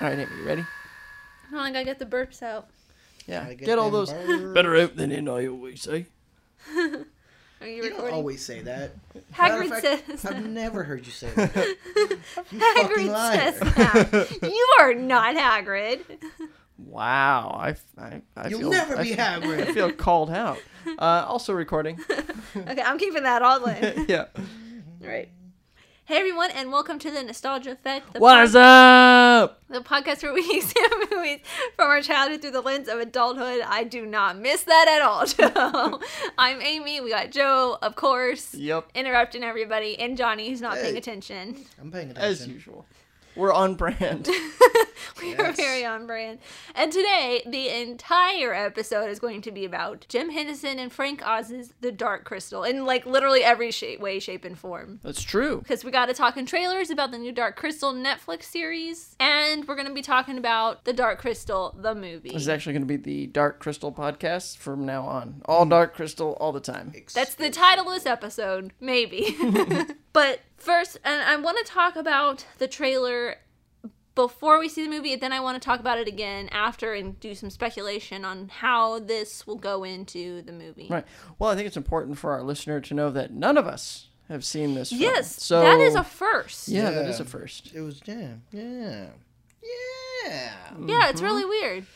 All right, Amy, you ready? I don't think I get the burps out. Yeah. Gotta Get, get all them those birds. better out than in, I always say. Are you, You don't recording? always say that. Matter Hagrid fact, says. I've never heard you say that. You fucking Hagrid liar. says that. you are not Hagrid. Wow. I, I, I You'll feel, never I be feel- I feel called out. Uh, also recording. Okay, I'm keeping that all in. yeah. All right. Hey everyone, and welcome to the Nostalgia Effect, the, What is pod- up? the podcast where we examine movies from our childhood through the lens of adulthood. I do not miss that at all, Joe. I'm Amy. We got Joe, of course, Yep. interrupting everybody, and Johnny, who's not paying attention. I'm paying attention As usual. We're on brand. We are very on brand. And today, the entire episode is going to be about Jim Henson and Frank Oz's The Dark Crystal in like literally every shape, way, shape, and form. That's true. Because we got to talk in trailers about the new Dark Crystal Netflix series, and we're going to be talking about The Dark Crystal, the movie. This is actually going to be the Dark Crystal podcast from now on. All mm-hmm. Dark Crystal, all the time. That's the title of this episode, maybe. but first, and I want to talk about the trailer before we see the movie, and then I want to talk about it again after and do some speculation on how this will go into the movie. Right. Well, I think it's important for our listener to know that none of us have seen this. Film. Yes, So that is a first. yeah, that Yeah. is a first. It was yeah, yeah, yeah. Yeah, it's really weird.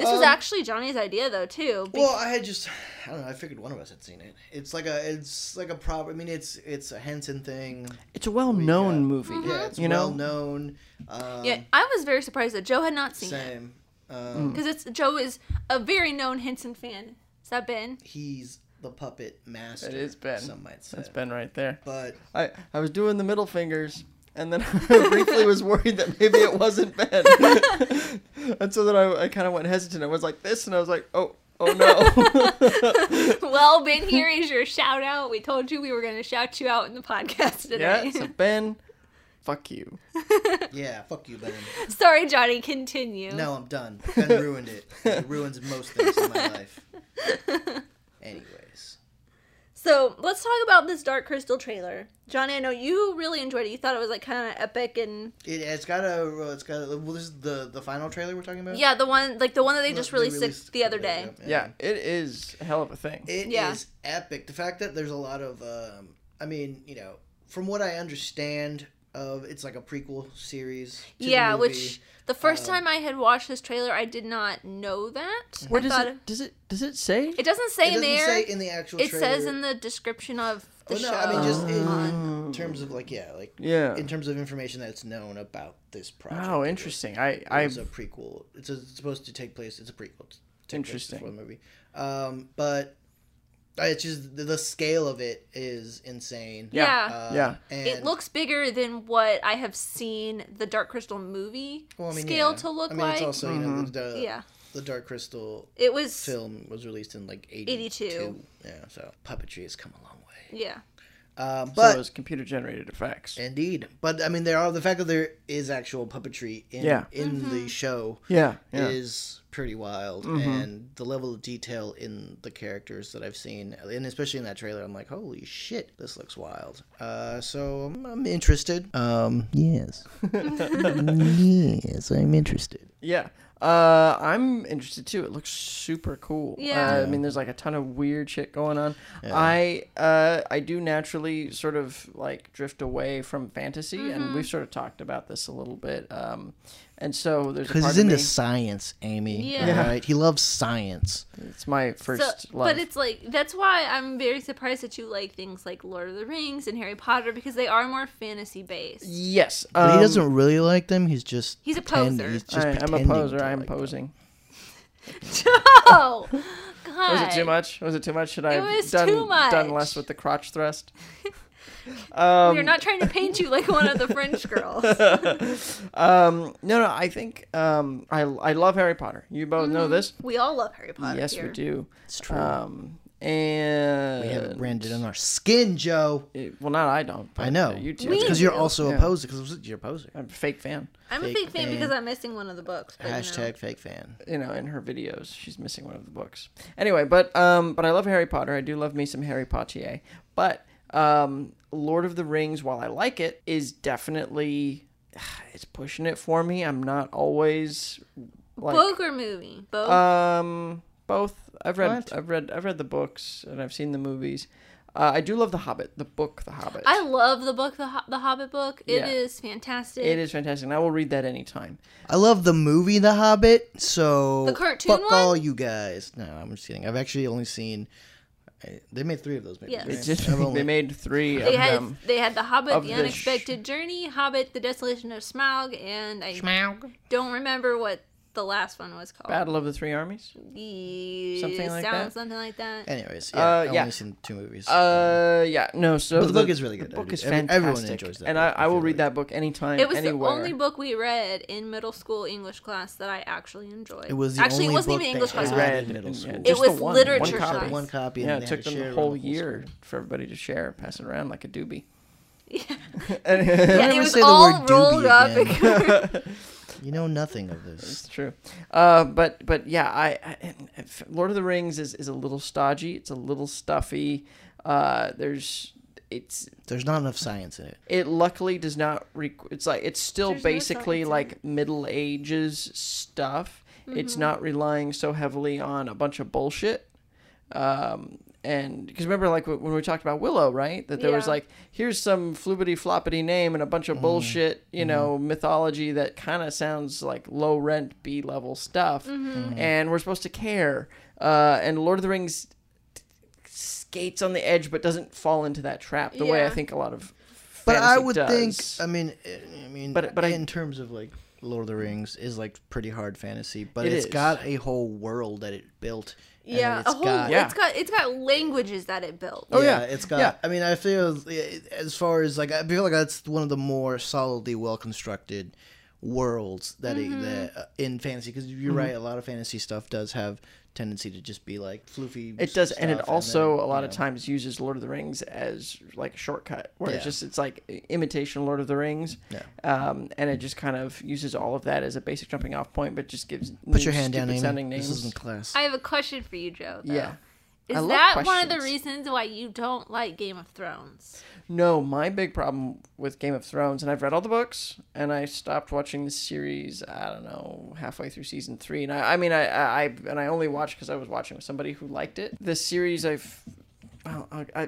This was Um, actually Johnny's idea, though, too. be- Well, I had just I don't know. I figured one of us had seen it. It's like a it's like a prop. I mean, it's it's a Henson thing. It's a well-known Yeah. movie. Yeah, it's you know. well known. Um, Mm-hmm. yeah, I was very surprised that Joe had not seen it. Same. Um, Because it's Joe is a very known Henson fan. Is that Ben? He's the puppet master. It is Ben. Some might say. That's Ben right there. But I I was doing the middle fingers. And then I briefly was worried that maybe it wasn't Ben. and so then I, I kind of went hesitant. I was like this, and I was like, oh, oh no. well, Ben, here is your shout out. We told you we were going to shout you out in the podcast today. yeah, so Ben, fuck you. yeah, fuck you, Ben. Sorry, Johnny. Continue. No, I'm done. Ben ruined it. It ruins most things in my life. Anyways, So let's talk about this Dark Crystal trailer. Johnny, I know you really enjoyed it. You thought it was like kind of epic and it, it's got a it's got a, well. This is the the final trailer we're talking about. yeah, the one like the one that they No, just they released, released the other couple day. days ago. Yeah, it is a hell of a thing. It is Yeah. epic. The fact that there's a lot of, um, I mean, you know, from what I understand of, it's like a prequel series. To Yeah, the movie. which the first Um, time I had watched this trailer, I did not know that. Where I does thought it, does it does it say? It doesn't say it in doesn't there. say in the actual. it trailer. says in the description of the Oh, show. no, I mean just in on- terms of like yeah, like yeah. in terms of information that's known about this project. Oh, It interesting. I I It's a prequel. It's, a, it's supposed to take place. It's a prequel. to take place Interesting. before the movie. Um, but it's just the, the scale of it is insane. Yeah. yeah. Uh, Yeah. and, It looks bigger than what I have seen the Dark Crystal movie well, I mean, scale yeah. to look I mean, like. it's also you know the, the, yeah, the Dark Crystal it was. film was released in like 82. 82. Yeah, so puppetry has come a long way. Yeah, Um, so but it was computer generated effects. indeed, but I mean, there are the fact that there is actual puppetry in Yeah. in Mm-hmm. the show Yeah, yeah. is pretty wild, Mhm. and the level of detail in the characters that I've seen, and especially in that trailer, I'm like, holy shit, this looks wild. Uh, so I'm, I'm interested. Um, yes, yes, I'm interested. Yeah. Uh, I'm interested too. It looks super cool. Yeah. Uh, I mean, there's like a ton of weird shit going on. Yeah. I uh, I do naturally sort of like drift away from fantasy, Mm-hmm. and we've sort of talked about this a little bit. Um, and so there's Because he's of into me. science, Amy. Yeah. all Right? He loves science. It's my so, first love. but it's like that's why I'm very surprised that you like things like Lord of the Rings and Harry Potter because they are more fantasy based. yes, But he um, doesn't really like them. He's just He's a pretend- poser. He's just I, I'm a poser. I'm like posing. oh, God. Was it too much? Was it too much? Should I have done done less with the crotch thrust? um, We're not trying to paint you like one of the French girls. um, no, no. I think um, I I love Harry Potter. You both know this. We all love Harry Potter. yes, here. we do. It's true. Um, and we have it branded on our skin, Joe. it- well, not I don't. But I know. you two. We because you're also Yeah. a poser. Because you're a poser. I'm a fake fan. I'm a Fake fake fan fan. because I'm missing one of the books. but, you know. Hashtag fake fan. You know, in her videos, she's missing one of the books. Anyway, but um, but I love Harry Potter. I do love me some Harry Potier. But um, Lord of the Rings, while I like it, is definitely it's pushing it for me. I'm not always like Book or movie? Both. um both. I've read What? I've read I've read the books and I've seen the movies. Uh, I do love The Hobbit, the book The Hobbit. I love the book, the Ho- the Hobbit book. It Yeah. is fantastic. it is fantastic. And I will read that anytime. I love the movie The Hobbit, so The cartoon fuck one? all you guys. No, I'm just kidding. I've actually only seen. I- They made three of those movies. Yes. right? It's just I've only- they made three They of had them. they had the Hobbit, of the, the sh- Unexpected Journey, Hobbit, the Desolation of Smaug, and I don't remember what the last one was called. Battle of the Three Armies. Yeah, Something like sounds that? something like that. Anyways, yeah, Uh, I've only seen two movies. Uh, yeah, no. So But the book is really good. The book is every- fantastic. everyone enjoys that and book, I, I I will feel read like. that book anytime, It was anywhere. the only book we read in middle school English class that I actually enjoyed. it was the actually only it wasn't book even English had class. read in middle school. It was the one, literature one copy. class. one copy. Yeah, it took them share the whole year for everybody to share, pass it around like a doobie. Yeah, And- yeah ever it was the all word rolled doobie up. You know nothing of this. It's true. Uh, but but yeah, I, I and- and Lord of the Rings is, is a little stodgy. It's a little stuffy. Uh, there's it's There's not enough science in it. it luckily does not. Requ- it's like it's still There's basically science in like Middle Ages stuff. It's Mm-hmm. not relying so heavily on a bunch of bullshit. Um, and because remember, like when we talked about Willow, right? That there was like, here's some floopity floppity name and a bunch of bullshit, you know, mythology that kind of sounds like low rent B level stuff, Mm-hmm. and we're supposed to care. Uh, and Lord of the Rings skates on the edge, but doesn't fall into that trap the way I think a lot of. But I would does. think. I mean, eh, I mean, But- but I- in terms of like Lord of the Rings is like pretty hard fantasy, but It it's is. got a whole world that it built. yeah, it's a whole got, Yeah. it's got it's got languages that it built. Oh, yeah. it's got. Yeah. I mean, I feel eh, as far as like I feel like that's one of the more solidly well constructed worlds that Mm-hmm. it, that uh, in fantasy because you're right, a lot of fantasy stuff does have tendency to just be like floofy. It does, and it stuff, also then, a lot you of times uses Lord of the Rings as like a shortcut, where it's just it's like imitation Lord of the Rings, Yeah. um, and it just kind of uses all of that as a basic jumping off point, but just gives Put your hand down, stupid Amy. sounding This names. isn't class. I have a question for you, Joe. Though. Yeah. Is that one of the reasons why you don't like Game of Thrones? No, my big problem with Game of Thrones, and I've read all the books, and I stopped watching the series. I don't know, halfway through season three, and I, I mean, I, I, I and I only watched because I was watching with somebody who liked it. The series, I've, well, I, I,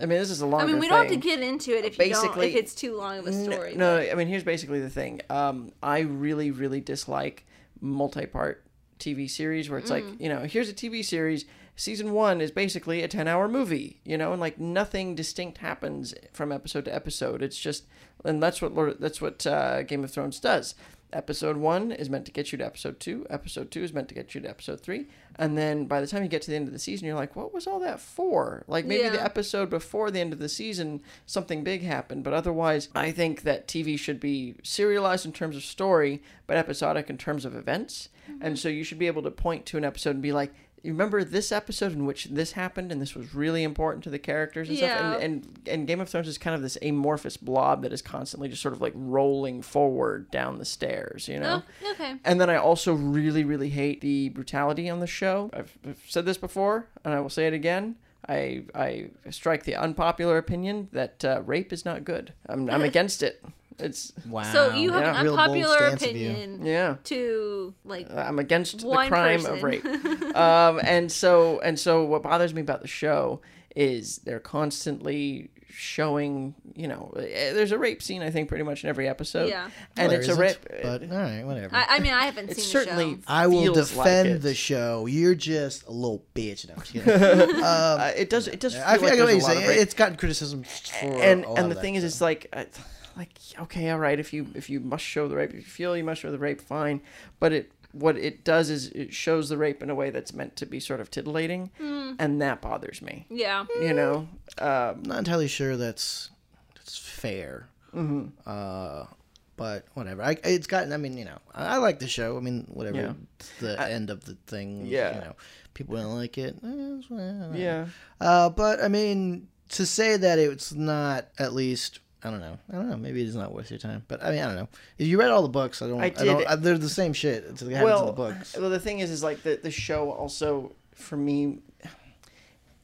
I mean, this is a longer. I mean, we don't have to get into it if you don't, Basically- if it's too long of a story. No, but- I mean, here's basically the thing. Um, I really, really dislike multi-part TV series where it's like, you know, here's a TV series. Season one is basically a ten-hour movie, you know, and like nothing distinct happens from episode to episode. It's just, and that's what Lord, that's what uh, Game of Thrones does. Episode one is meant to get you to episode two. Episode two is meant to get you to episode three, and then by the time you get to the end of the season, you're like, "What was all that for?" Like maybe the episode before the end of the season, something big happened, but otherwise, I think that TV should be serialized in terms of story, but episodic in terms of events. And so you should be able to point to an episode and be like, "You remember this episode in which this happened, and this was really important to the characters and Yeah. stuff." And, and and Game of Thrones is kind of this amorphous blob that is constantly just sort of like rolling forward down the stairs, you know. Oh, okay. And then I also really, really hate the brutality on the show. I've, I've said this before, and I will say it again. I I strike the unpopular opinion that uh, rape is not good. I'm I'm against it. It's Wow. So you have Yeah. an unpopular stance of you. opinion yeah. to like I'm against One the crime person. of rape. um, and so and so what bothers me about the show is they're constantly showing, you know, eh, there's a rape scene I think pretty much in every episode. Yeah. And There it's a isn't, rape But all right, whatever. I, I mean, I haven't it's seen certainly the show. I will feels like defend the show. You're just a little bitch. No, I'm just kidding. Uh, it does it does feel I feel like like what you a lot say. It's gotten criticism for and a lot and the that thing is, stuff. it's like, uh, like okay, all right. If you if you must show the rape, if you feel you must show the rape, fine. But it what it does is it shows the rape in a way that's meant to be sort of titillating, Hmm. and that bothers me. Yeah. You know, um, I'm not entirely sure that's that's fair. Mm-hmm. Uh, but whatever. I, it's gotten. I mean, you know, I, I like the show. I mean, whatever. Yeah. It's the end of the thing. Yeah. You know, people don't like it. eh, it's yeah. Uh, but I mean, to say that it's not at least. I don't know. I don't know. Maybe it's not worth your time. But I mean, I don't know. If you read all the books, I don't. I I, don't. did. I, they're the same shit. It's happens Well, in the books. well, the thing is, is like the the show also for me,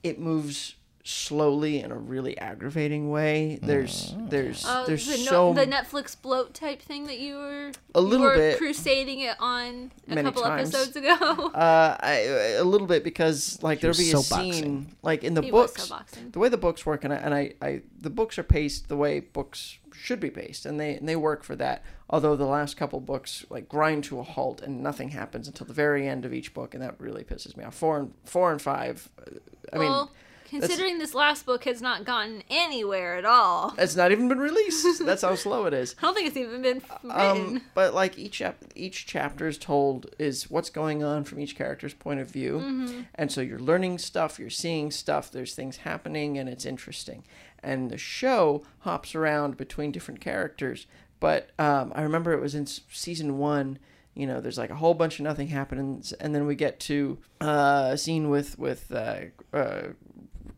it moves slowly in a really aggravating way. There's there's Uh, there's the, no- so the Netflix bloat type thing that you were A you little were bit. crusading it on a Many couple times. episodes ago. uh I, a little bit because like there'll be a soapboxing. scene like in the He books the way the books work and I, and I, I the books are paced the way books should be paced and they and they work for that although the last couple books like grind to a halt and nothing happens until the very end of each book and that really pisses me off four and four and five uh, i mean considering this last book has not gotten anywhere at all, it's not even been released that's how slow it is I don't think it's even been written. um, but like each chap- each chapter is told is what's going on from each character's point of view, Mm-hmm. and so you're learning stuff, you're seeing stuff, there's things happening, and it's interesting. And the show hops around between different characters. But um, I remember it was in season one. You know, there's like a whole bunch of nothing happens, and then we get to uh, a scene with with uh, uh,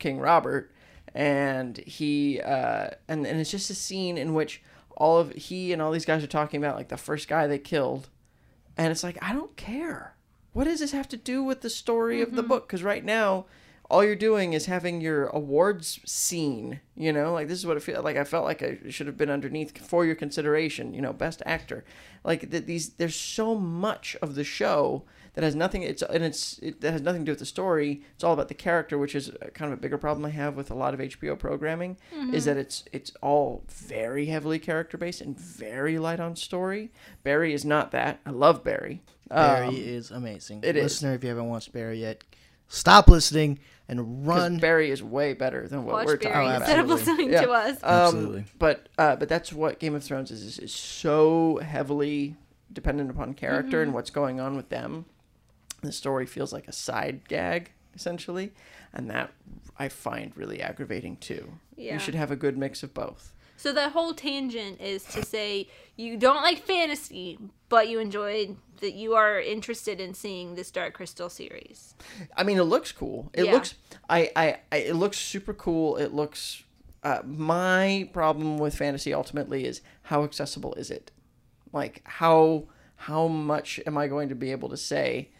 King Robert, and he uh, and and it's just a scene in which all of he and all these guys are talking about like the first guy they killed, and it's like I don't care. What does this have to do with the story of the book? Because right now, all you're doing is having your awards scene. You know, like this is what it feels like. I felt like I should have been underneath for your consideration. You know, best actor. Like th- these, there's so much of the show that has nothing. It's and it's it that has nothing to do with the story. It's all about the character, which is uh, kind of a bigger problem I have with a lot of HBO programming. Is that it's it's all very heavily character based and very light on story. Barry is not that. I love Barry. Barry Um, is amazing. it is. Listener, if you haven't watched Barry yet, stop listening and run. Barry is way better than what Watch we're Barry talking about. instead of absolutely. listening Yeah. to us. Um, Absolutely. But uh, but that's what Game of Thrones is, is. Is so heavily dependent upon character Mm-hmm. and what's going on with them. The story feels like a side gag essentially, and that I find really aggravating too. Yeah. You should have a good mix of both. So the whole tangent is to say you don't like fantasy, but you enjoyed that you are interested in seeing this Dark Crystal series. I mean, it looks cool. It Yeah. looks. I, I. I. It looks super cool. It looks. Uh, my problem with fantasy ultimately is how accessible is it? Like how how much am I going to be able to say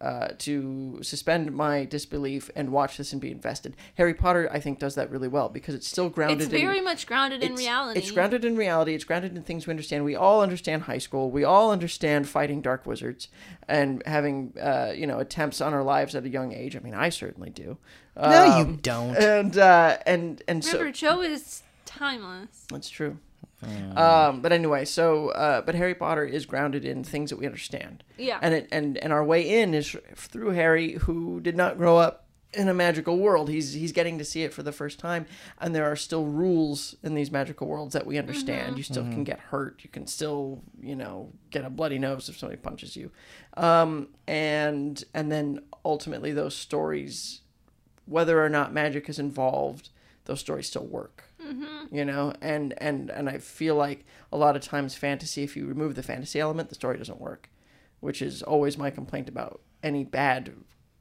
uh, to suspend my disbelief and watch this and be invested? Harry Potter, I think, does that really well because it's still grounded. It's very in, much grounded in reality. It's grounded in reality. It's grounded in things we understand. We all understand high school. We all understand fighting dark wizards and having, uh, you know, attempts on our lives at a young age. I mean, I certainly do. no, you Um, don't. And uh, and and so Remember, Joe is timeless. that's true. Um, but anyway, so uh, but Harry Potter is grounded in things that we understand. Yeah. And it and and our way in is through Harry, who did not grow up in a magical world. He's he's getting to see it for the first time, and there are still rules in these magical worlds that we understand. You still can get hurt. You can still you know get a bloody nose if somebody punches you, um, and and then ultimately those stories, whether or not magic is involved, those stories still work you know? And and and i feel like a lot of times fantasy if you remove the fantasy element the story doesn't work which is always my complaint about any bad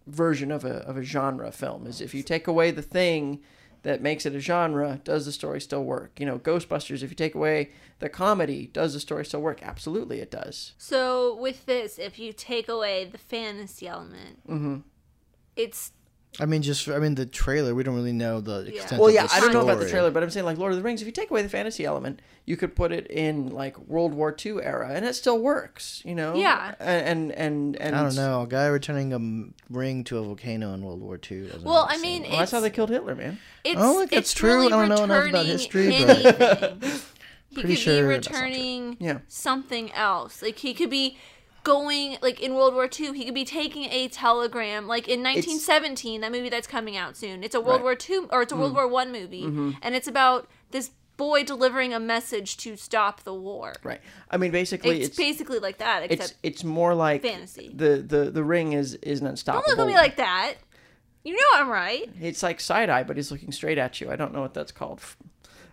version of a of a genre film is if you take away the thing that makes it a genre does the story still work? You know ghostbusters if you take away the comedy does the story still work? Absolutely it does. So with this, if you take away the fantasy element, Mm-hmm. it's I mean, just I mean the trailer. We don't really know the Yeah. extent. well of yeah the i don't know about the trailer but i'm saying like lord of the rings if you take away the fantasy element you could put it in like world war ii era and it still works you know Yeah. and and and, and I don't know. A guy returning a ring to a volcano in World War II. well, I mean, seem- Well, oh, that's how they killed Hitler, man. It's, I don't think that's true. Really I don't know enough about returning history, but- he Pretty could sure be that's not true. returning Yeah. something else. Like he could be going like in World War II. He could be taking a telegram. Like in 1917, that movie that's coming out soon. It's a World Right. Mm. War II or it's a World War One movie, Mm-hmm. and it's about this boy delivering a message to stop the war. Right. I mean, basically, It's, it's basically like that, except it's more like fantasy. The the the ring is is an don't look at me like that. You know I'm right. It's like side eye, but he's looking straight at you. I don't know what that's called.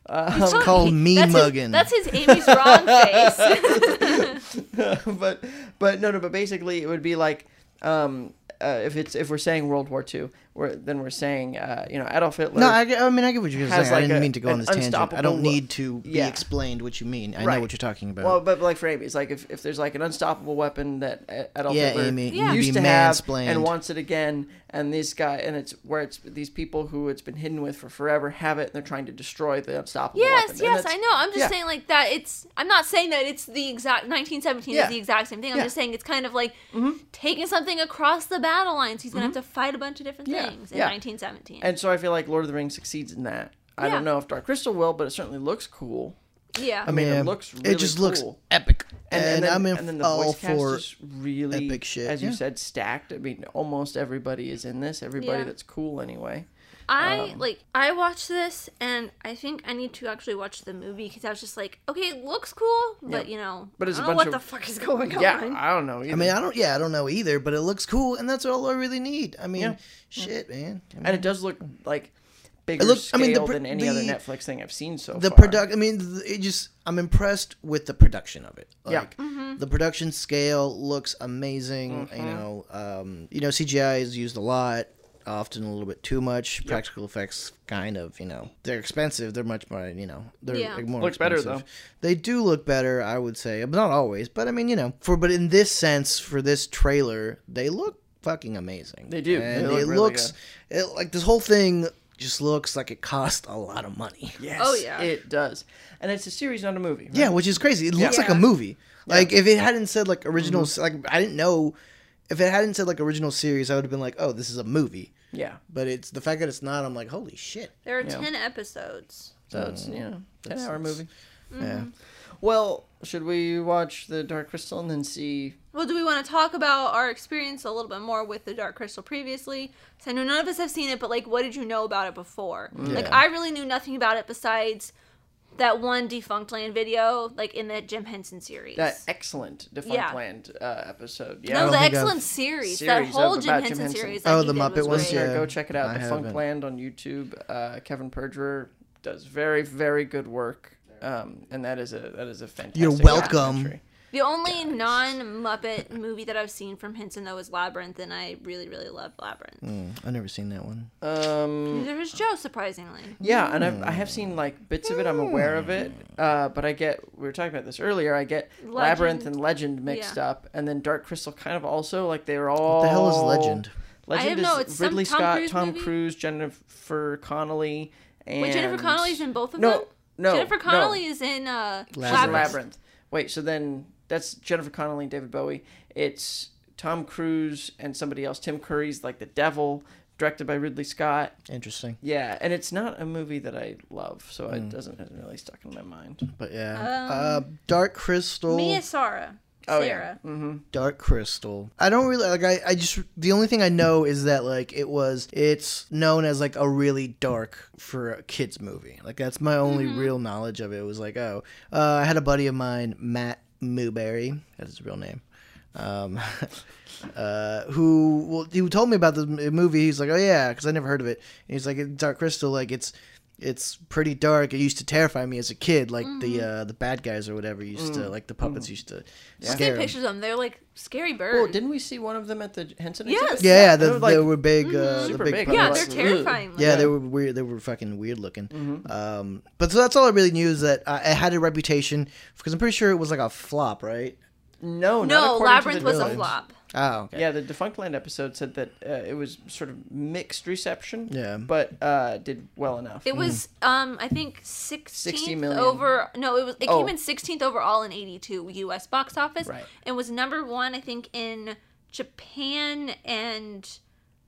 It's called me that's mugging. His, that's his Amy's wrong face. but but no no. But basically, it would be like um, uh, if it's if we're saying World War II, we're then we're saying uh, you know Adolf Hitler. No, I, I mean I get what you're has saying. I didn't a- mean to go on this tangent. I don't need to be Yeah. explained what you mean. I Right. know what you're talking about. well, but like for Amy, it's like if, if there's like an unstoppable weapon that uh, Adolf Yeah, Hitler Amy, Yeah. used be to have and wants it again, and these guy and it's where it's these people who it's been hidden with for forever have it, and they're trying to destroy the unstoppable Yes, weapon. And yes, I know. I'm just yeah. saying like that. It's. I'm not saying that it's the exact 1917 Yeah. is the exact same thing. I'm Yeah. just saying it's kind of like taking something across the battle lines. He's gonna have to fight a bunch of different Yeah, things in yeah. 1917. And so I feel like Lord of the Rings succeeds in that. I don't know if Dark Crystal will, but it certainly looks cool. yeah. I mean, it it, looks really it just looks cool. epic, And, and, and, then, I'm in and then the all voice cast for. is really epic shit, as you yeah. said, stacked. I mean, almost everybody is in this. Everybody Yeah. that's cool anyway. I Um, like I watched this and I think I need to actually watch the movie because I was just like, okay, it looks cool, but Yeah. you know, But it's I a don't know bunch what of- the fuck is going Yeah, on. I don't know. Either. I mean, I don't. Yeah, I don't know either, but it looks cool, and that's all I really need. I mean, Yeah. shit, man. I mean, and it does look like bigger look- I mean, the pr- than any other Netflix thing I've seen so the far. product. I mean, th- it just. I'm impressed with the production of it. Yeah. Like, Mm-hmm. The production scale looks amazing. Mm-hmm. You know, um, you know, CGI is used a lot, often a little bit too much. Practical effects, kind of. You know, they're expensive. They're much more. You know, they're Yeah. like, more Looks better, expensive. They do look better, I would say, but not always. But I mean, you know, for but in this sense, for this trailer, they look fucking amazing. They do. And They look it really looks it, like this whole thing just looks like it cost a lot of money. Yes, Oh, yeah. it does. And it's a series, not a movie. right? Yeah, which is crazy. It looks like a movie. Like if it hadn't said like original, Mm-hmm. like I didn't know. If it hadn't said like original series, I would have been like, "Oh, this is a movie." Yeah. But it's the fact that it's not. I'm like, "Holy shit!" There are Yeah. ten episodes. So it's mm. you know ten That's- hour that's- movie. Mm-hmm. Yeah. Well, should we watch the Dark Crystal and then see? Well, do we want to talk about our experience a little bit more with the Dark Crystal previously? previously? 'Cause I know none of us have seen it, but like, what did you know about it before? Mm. Like, Yeah. I really knew nothing about it besides that one Defunctland video, like in the Jim Henson series. That excellent Defunct Yeah. Land uh, episode. no, Yeah. don't the excellent I've- series. Series That whole Jim about Jim Henson, Henson. series. Oh, the Muppet was ones, yeah. go check it out. I Defunct haven't. Land on YouTube. Uh, Kevin Perjurer does very, very good work, um, and that is a that is a fantastic. You're welcome. documentary. The only non-Muppet movie that I've seen from Henson though is Labyrinth, and I really, really love Labyrinth. Mm, I've never seen that one. Um, Neither has Joe, surprisingly. yeah, and I've, I have seen like bits of it. I'm aware of it, uh, but I get we were talking about this earlier. I get Labyrinth and Legend mixed Yeah. up, and then Dark Crystal kind of also like they were all. What the hell is Legend? Legend have is no- it's Ridley Tom Scott, Cruise Tom movie? Cruise, Jennifer Connelly, and Wait, Jennifer Connelly's in both of no, them. no, Jennifer no. Connelly is in uh, Labyrinth. Labyrinth. Wait, so then that's Jennifer Connelly and David Bowie. It's Tom Cruise and somebody else. Tim Curry's like the devil, directed by Ridley Scott. Interesting. Yeah, and it's not a movie that I love, so Hmm. it doesn't hasn't really stuck in my mind. But yeah, uh, Dark Crystal. Mia Sara. Oh Sara. yeah. Mm-hmm. Dark Crystal. I don't really like. I, I just the only thing I know is that like it was. It's known as like a really dark for a kids movie. Like that's my only real knowledge of it. It was like oh, uh, I had a buddy of mine, Matt Mooberry. That's his real name. Um, uh, who well, he told me about the movie. He's like, oh yeah, because I never heard of it. And he's like, Dark Crystal. Like it's. It's pretty dark. It used to terrify me as a kid. Like the uh, the bad guys or whatever used to like the puppets used to I've scare seen 'em. pictures of them. They're like scary birds. Well, didn't we see one of them at the Henson? Yes. exhibit? Yeah, yeah, they the, were, like, they were big, uh, the super big big. yeah, puppets. they're Ugh. terrifying. Yeah, Yeah. they were weird. They were fucking weird looking. Mm-hmm. Um, but so that's all I really knew is that I, it had a reputation because I'm pretty sure it was like a flop, right? No, not no, according to Labyrinth the was a flop. Oh, okay. Yeah, the Defunctland episode said that uh, it was sort of mixed reception. Yeah. but uh, did well enough. It was, um, I think, 16th 60 million. over. No, it was. It Oh. came in 16th overall in 82 U.S. box office. Right. And was number one, I think, in Japan and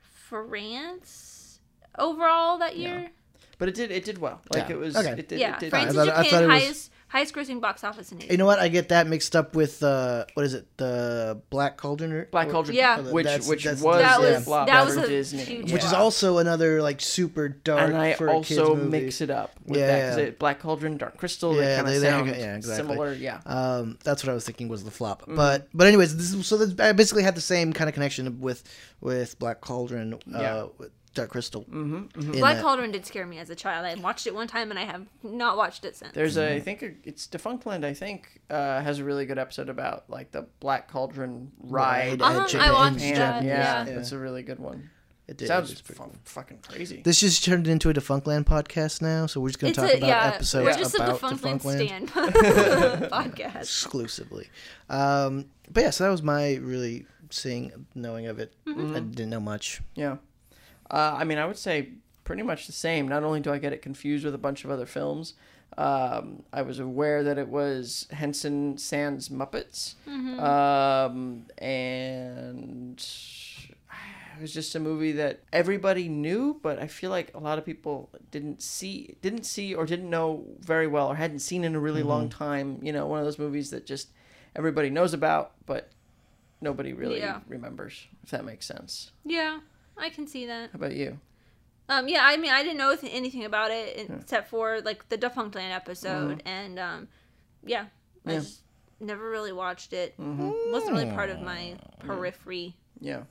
France overall that year. but it did it did well. Like Yeah. it was. Okay. It did, Yeah, it did France and Japan was- highest highest grossing box office in 82. You know what? I get that mixed up with uh, what is it? The Black Cauldron, or, Black or- Cauldron. Yeah. which That's- which that's- was That a was- flop that for was a Disney, huge which is also another like super dark. and I for a kids also movie. mix it up with Yeah, that 'cause yeah. it Black Cauldron, Dark Crystal. Yeah, they kind they- of sound yeah, exactly. similar. Yeah. Um, that's what I was thinking was the flop. Mm-hmm. But but anyways, this is, so this, I basically had the same kind of connection with with Black Cauldron, uh, Yeah. with Dark Crystal. Mm-hmm, in Black that. Cauldron did scare me as a child. I watched it one time and I have not watched it since. There's Mm-hmm. a I think a, it's Defunctland. I think uh, has a really good episode about like the Black Cauldron ride. Ride Uh-huh, at I watched Japan- that, yeah, yeah. that's a really good one. It did. Sounds It's pretty fu- cool. fucking crazy. This just turned into a Defunctland podcast now, so we're just going to talk a about yeah. episodes We're just about a Defunctland Defunctland stand podcast. exclusively. Um, but yeah, so that was my really seeing, knowing of it. Mm-hmm. I didn't know much. Yeah. Uh, I mean, I would say pretty much the same. Not only do I get it confused with a bunch of other films, um, I was aware that it was Henson Sans Muppets. Um, and it was just a movie that everybody knew, but I feel like a lot of people didn't see, didn't see, or didn't know very well, or hadn't seen in a really long time. You know, one of those movies that just everybody knows about, but nobody really Yeah. remembers. If that makes sense. Yeah, I can see that. How about you? Um, yeah, I mean, I didn't know th- anything about it except for like the Defunctland episode, and um, yeah, I Yeah. just never really watched it. wasn't really part of my periphery Yeah.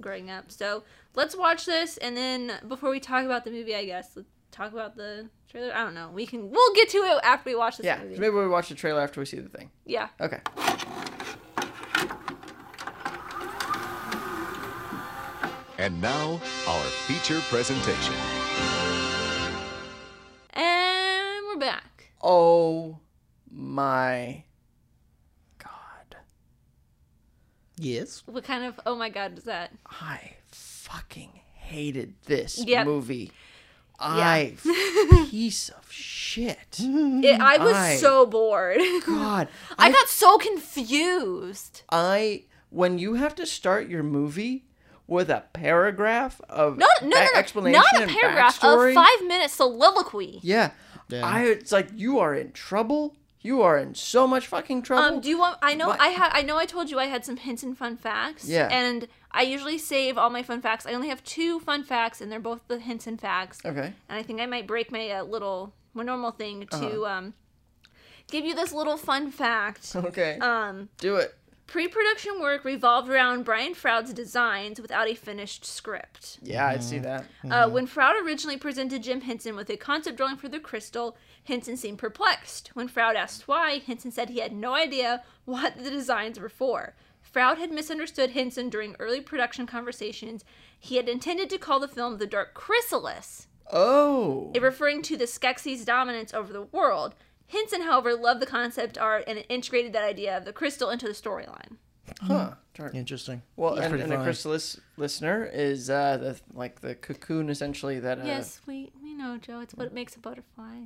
growing up. So let's watch this, and then before we talk about the movie, I guess let's talk about the trailer. I don't know. We can we'll get to it after we watch this Yeah. movie. Maybe we watch the trailer after we see the thing. Yeah. Okay. And now, our feature presentation. And we're back. Oh my god. Yes. What kind of oh my god is that? I fucking hated this Yep. movie. I piece of shit. It, I was I- so bored. God. I got so confused. I when you have to start your movie with a paragraph of No, no, no, no. explanation not a paragraph, backstory, a five minute soliloquy. Yeah. Yeah. I it's like you are in trouble. You are in so much fucking trouble. Um, do you want? I know What? I had. I know I told you I had some hints and fun facts. Yeah. And I usually save all my fun facts. I only have two fun facts, and they're both the hints and facts. okay. And I think I might break my uh, little, my normal thing to Uh-huh. um, give you this little fun fact. Okay. Um, Do it. Pre-production work revolved around Brian Froud's designs without a finished script. Yeah, I'd see that. Uh, when Froud originally presented Jim Henson with a concept drawing for the crystal, Henson seemed perplexed. When Froud asked why, Henson said he had no idea what the designs were for. Froud had misunderstood Henson during early production conversations. He had intended to call the film The Dark Chrysalis, Oh. referring to the Skeksis' dominance over the world. Henson, however, loved the concept art and integrated that idea of the crystal into the storyline. Huh. Dark. Interesting. Well, That's and, pretty and a funny. chrysalis listener is uh, the like the cocoon essentially that. Uh, yes, we, we know, Joe. It's what makes a butterfly.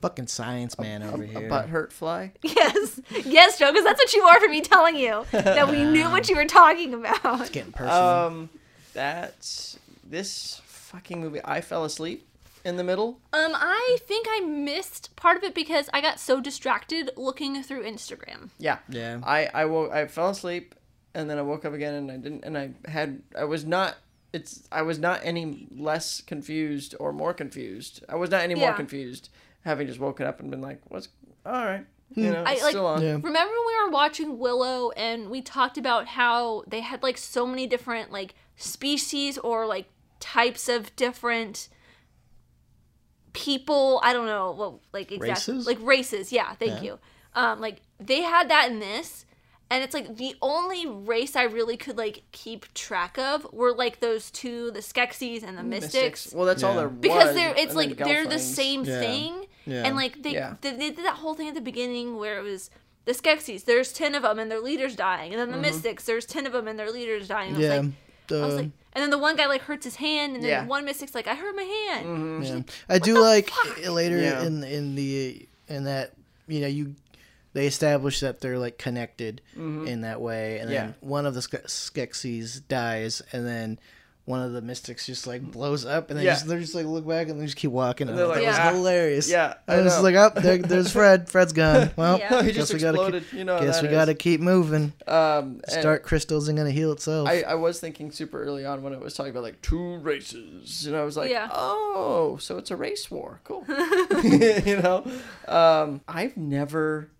Fucking science man over A here. butthurt fly. Yes, yes, Joe, because that's what you are for me telling you that we knew what you were talking about. It's getting personal. Um, that's this fucking movie. I fell asleep in the middle. Um, I think I missed part of it because I got so distracted looking through Instagram. Yeah. Yeah. I I woke. I fell asleep, and then I woke up again, and I didn't. And I had. I was not. It's. I was not any less confused or more confused. I was not any more Yeah. confused, having just woken up and been like, "What's all right?" You know, I, it's like- still on. Yeah. Remember when we were watching Willow and we talked about how they had like so many different like species or like types of different people. I don't know what like exactly Races? like races. Yeah, thank you. Um, like they had that in this, and it's like the only race I really could like keep track of were like those two, the Skeksis and the Mystics. Well, that's all Yeah. there was. because they're it's like they're the same Yeah. thing Yeah. and like they, Yeah. they they did that whole thing at the beginning where it was the Skeksis there's 10 of them and their leader's dying and then Mm-hmm. the Mystics there's 10 of them and their leader's dying and I was yeah. like, I was like and then the one guy like hurts his hand and then Yeah. one Mystic's like I hurt my hand mm-hmm. Yeah. I do like i- later Yeah. in in the in that you know you they establish that they're like connected mm-hmm. in that way, and then one of the Ske- Skeksis dies, and then one of the mystics just like blows up, and they Yeah. just they're just like look back and they just keep walking. And they're that like, was hilarious. Yeah, I I was like, up oh, there, there's Fred. Fred's gone. Well, Yeah. He guess just we gotta keep, exploded. You know guess we is. gotta keep moving. Um, and Start crystals and gonna heal itself. I, I was thinking super early on when it was talking about like two races, and I was like, Yeah. oh, so it's a race war. Cool. you know, um, I've never,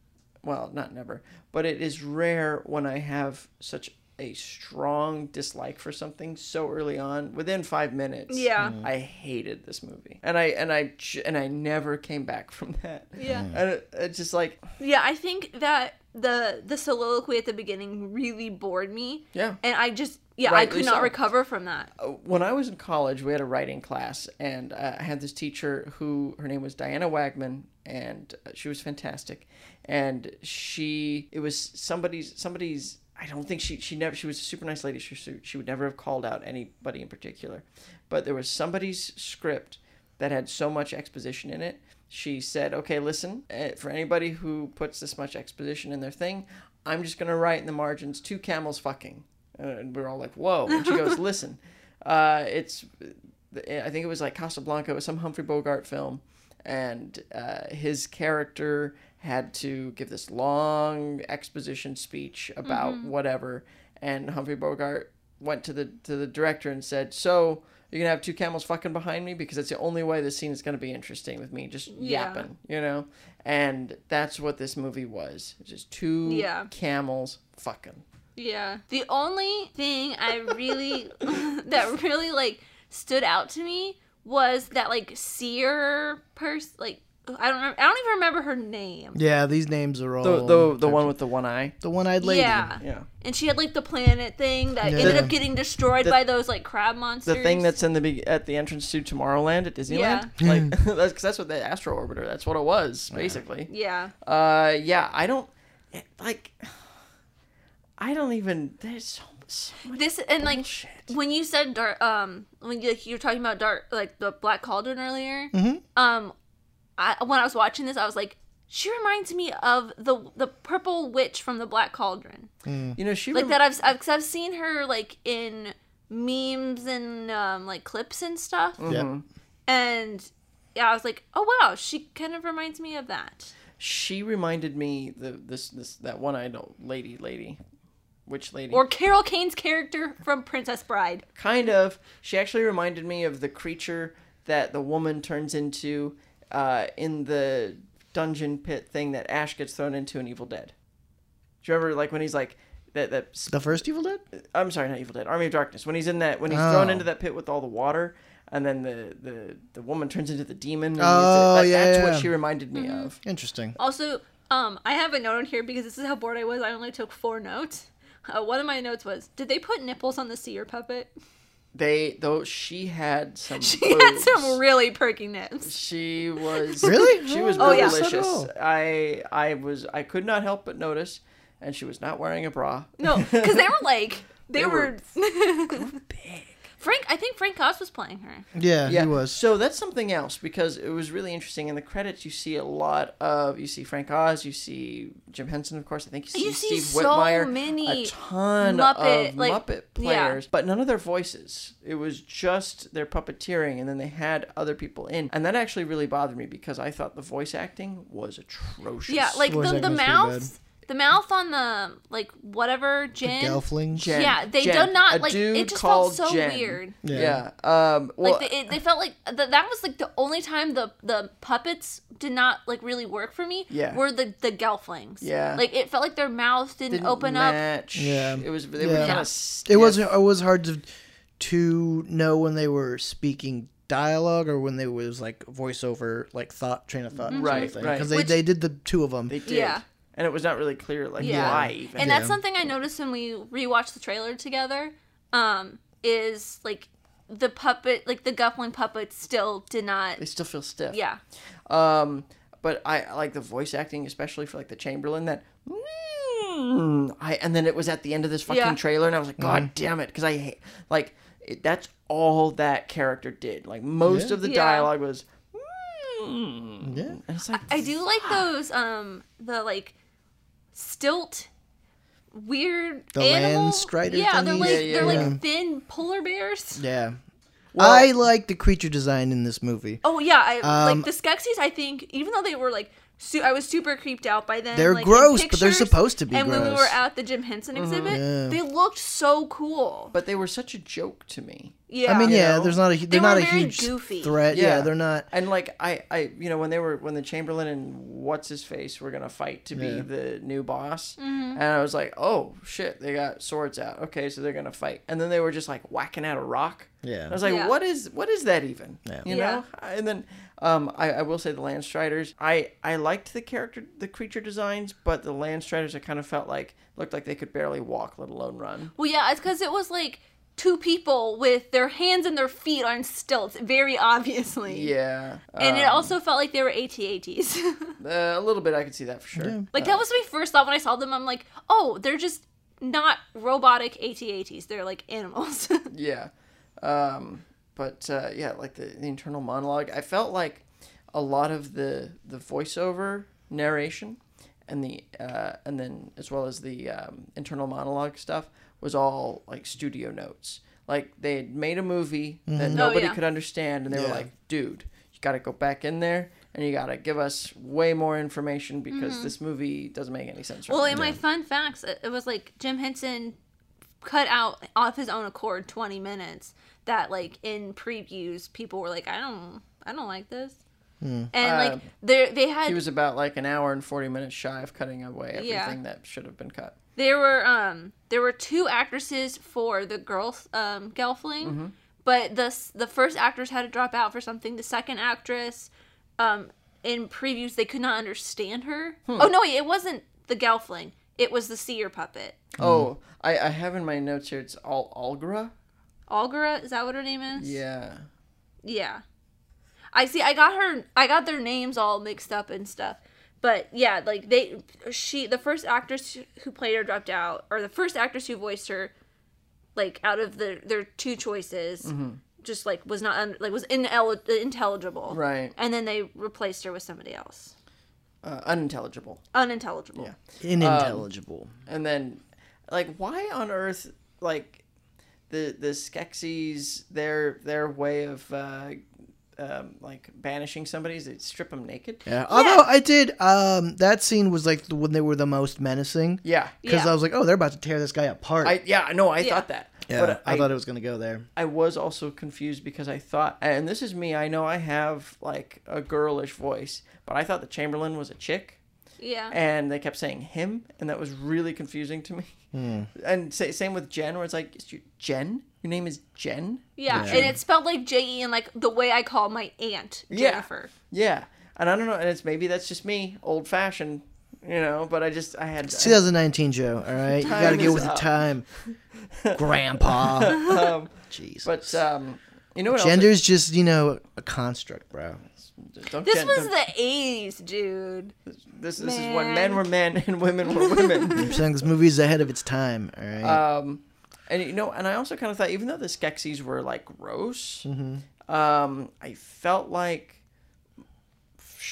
well, not never, but it is rare when I have such a strong dislike for something so early on within five minutes. Yeah. I hated this movie, and I and I and I never came back from that. yeah And it, it's just like, yeah I think that the the soliloquy at the beginning really bored me yeah, and I just yeah, I could not so. recover from that. when I was in college, we had a writing class, and uh, I had this teacher who her name was Diana Wagman, and uh, she was fantastic. And she, it was somebody's somebody's. I don't think she she never she was a super nice lady. She she- would never have called out anybody in particular, but there was somebody's script that had so much exposition in it. She said, "Okay, listen, uh, for anybody who puts this much exposition in their thing, I'm just gonna write in the margins two camels fucking." And we're all like, "Whoa!" And she goes, "Listen, uh, it's I think it was like Casablanca, it was some Humphrey Bogart film, and uh, his character had to give this long exposition speech about mm-hmm. whatever, and Humphrey Bogart went to the to the director and said, "So you're gonna have two camels fucking behind me because that's the only way this scene is gonna be interesting with me just Yeah. yapping, you know." And that's what this movie was. It's just two Yeah. camels fucking. Yeah. The only thing I really that really like stood out to me was that like seer person like I don't remember, I don't even remember her name. Yeah, these names are all The the the one with the one eye. the one-eyed lady. Yeah. Yeah. And she had like the planet thing that Yeah. ended The- up getting destroyed the- by those like crab monsters. the thing that's in the be- at the entrance to Tomorrowland at Disneyland. Like that's cause that's what the Astro Orbiter. That's what it was basically. Yeah. Uh, yeah. I don't it- like. I don't even. There's so, so much. This and like bullshit. when you said dark um when you like you were talking about dark like the black cauldron earlier Mm-hmm. um I when I was watching this I was like she reminds me of the the purple witch from the black cauldron You know she like rem- that I've, I've 'cause I've seen her like in memes and um like clips and stuff Mm-hmm. Yep. and yeah I was like oh wow she kind of reminds me of that She reminded me the this this that one eyed lady lady, which lady? or Carol Kane's character from Princess Bride kind of. She actually reminded me of the creature that the woman turns into uh, in the dungeon pit thing that Ash gets thrown into in Evil Dead. Do you remember like when he's like that that The first Evil Dead? I'm sorry, not Evil Dead, Army of Darkness. When he's in that when he's thrown Oh. into that pit with all the water and then the the, the woman turns into the demon and Oh, that, yeah, that's yeah. what she reminded me Mm-hmm. of. Interesting. Also, um, I have a note on here because this is how bored I was. I only took four notes. Uh, one of my notes was, did they put nipples on the seer puppet? They though she had some She had some really perky nips. She was Really? She was Oh, yeah. delicious. I I was I could not help but notice, and she was not wearing a bra. No, because they were like, they, They were. were Big. Frank, I think Frank Oz was playing her. Yeah, Yeah, he was. So that's something else because it was really interesting. In the credits, you see a lot of you see Frank Oz, you see Jim Henson, of course. I think you see You see Steve so Whitmire, many a ton Muppet, of like- Muppet yeah. players, but none of their voices. It was just their puppeteering, and then they had other people in, and that actually really bothered me because I thought the voice acting was atrocious. Yeah, like the, the acting was pretty mouth, the mouth on the like whatever Jen. Gelfling. Jen- yeah, they Jen, do not a like. dude It just felt called so Jen. weird. Yeah. Um. Well, Like they, it, they felt like th- that was like the only time the the puppets did not like really work for me. Yeah. were the the gelflings. Yeah. like it felt like their mouths didn't, didn't open up. match. Yeah. It was. They were Yeah. kind Yeah. of. It was it was hard to to know when they were speaking dialogue or when they was like voiceover like thought train of thought Right, right. because they, Which- they did the two of them They did. Yeah. And it was not really clear, like, Yeah. why even. And that's Yeah. something I noticed when we rewatched the trailer together. Um, is like the puppet, like the Gelfling puppet, still did not. they still feel stiff. Yeah, Um, but I I like the voice acting, especially for like the Chamberlain. That. Mm, I and then it was at the end of this fucking Yeah. trailer, and I was like, God damn it, because I hate like it, that's all that character did. Like most Yeah. of the Yeah. dialogue was. Mm. yeah And it's like I do like those. Um, the like stilt. Weird The animal. land strider Yeah, they're like Yeah, yeah, they're yeah. like thin polar bears. yeah Well- I like the creature design in this movie Oh yeah, I Um, like the Skeksis. I think even though they were like, su- I was super creeped out by them. They're like, in gross, but they're supposed to be And when we were at the Jim Henson exhibit, Yeah. they looked so cool. But they were such a joke to me. Yeah. I mean, You yeah, know? there's not a they're were not a very huge goofy. threat. Yeah. they're not. And like I, I, you know, when they were when the Chamberlain and what's his face were gonna fight to be Yeah. the new boss, Mm-hmm. and I was like, oh shit, they got swords out. Okay, so they're gonna fight, and then they were just like whacking out a rock. Yeah. I was like, Yeah. what is what is that even? Yeah. You Yeah. know, and then um, I, I will say the Landstriders. I I liked the character, the creature designs, but the Landstriders I kind of felt like looked like they could barely walk, let alone run. Well, yeah, it's because it was like two people with their hands and their feet on stilts, very obviously. Yeah, And it um, also felt like they were AT-ATs. uh, a little bit. I could see that for sure. like that was my first thought when I saw them. I'm like, oh, they're just not robotic AT-ATs. They're like animals. Yeah. Um, but uh, yeah, like the, the internal monologue, I felt like a lot of the the voiceover narration and the uh, and then as well as the um, internal monologue stuff was all like studio notes. Like they had made a movie that nobody Oh, yeah. could understand, and they were like, "Dude, you got to go back in there." And you gotta give us way more information because this movie doesn't make any sense. right well, now." in my fun facts, it, it was like Jim Henson cut out off his own accord 20 minutes that like in previews people were like, I don't, I don't like this. And like Uh, they they had he was about like an hour and forty minutes shy of cutting away everything Yeah. that should have been cut. There were um there were two actresses for the girl um Gelfling, Mm-hmm. but the the first actress had to drop out for something. The second actress, um, in previews they could not understand her. Hmm. Oh no, wait, it wasn't the Gelfling. It was the seer puppet. Oh, I, I have in my notes here. It's all Aughra. Algara, is that what her name is? Yeah. Yeah. I see. I got her. I got their names all mixed up and stuff. But yeah, like they, she, the first actress who played her dropped out, or the first actress who voiced her, like out of the their two choices, Mm-hmm. just like was not un, like was inel- intelligible. Right. And then they replaced her with somebody else, Uh, unintelligible. unintelligible. Yeah. Unintelligible. And then, like, why on earth, like, the the Skeksis, their their way of uh, um, like banishing somebody is they strip them naked. yeah. Although I did, um, that scene was like the, when they were the most menacing. Yeah. Because Yeah. I was like, oh, they're about to tear this guy apart. I yeah no I Yeah. thought that. Yeah, But I, thought it was gonna go there. I was also confused because I thought, and this is me, I know I have like a girlish voice, but I thought the Chamberlain was a chick, Yeah. and they kept saying him, and that was really confusing to me. Hmm. And sa- same with Jen, where it's like, is you Jen? Your name is Jen? yeah. Yeah. And it's spelled like J E and like the way I call my aunt Yeah. Jennifer. Yeah, and I don't know, and it's maybe that's just me, old fashioned, you know. But I just I had It's 2019, Joe. All right, you gotta get is with the time, Grandpa. um, Jeez. but um, you know what? Gender's just you know a construct, bro. Don't This gen- was don't- the 80s, dude. this this is when men were men and women were women. I'm saying this movie's ahead of its time. All right. Um, and you know, and I also kind of thought, even though the Skeksis were like gross, Mm-hmm. um, I felt like,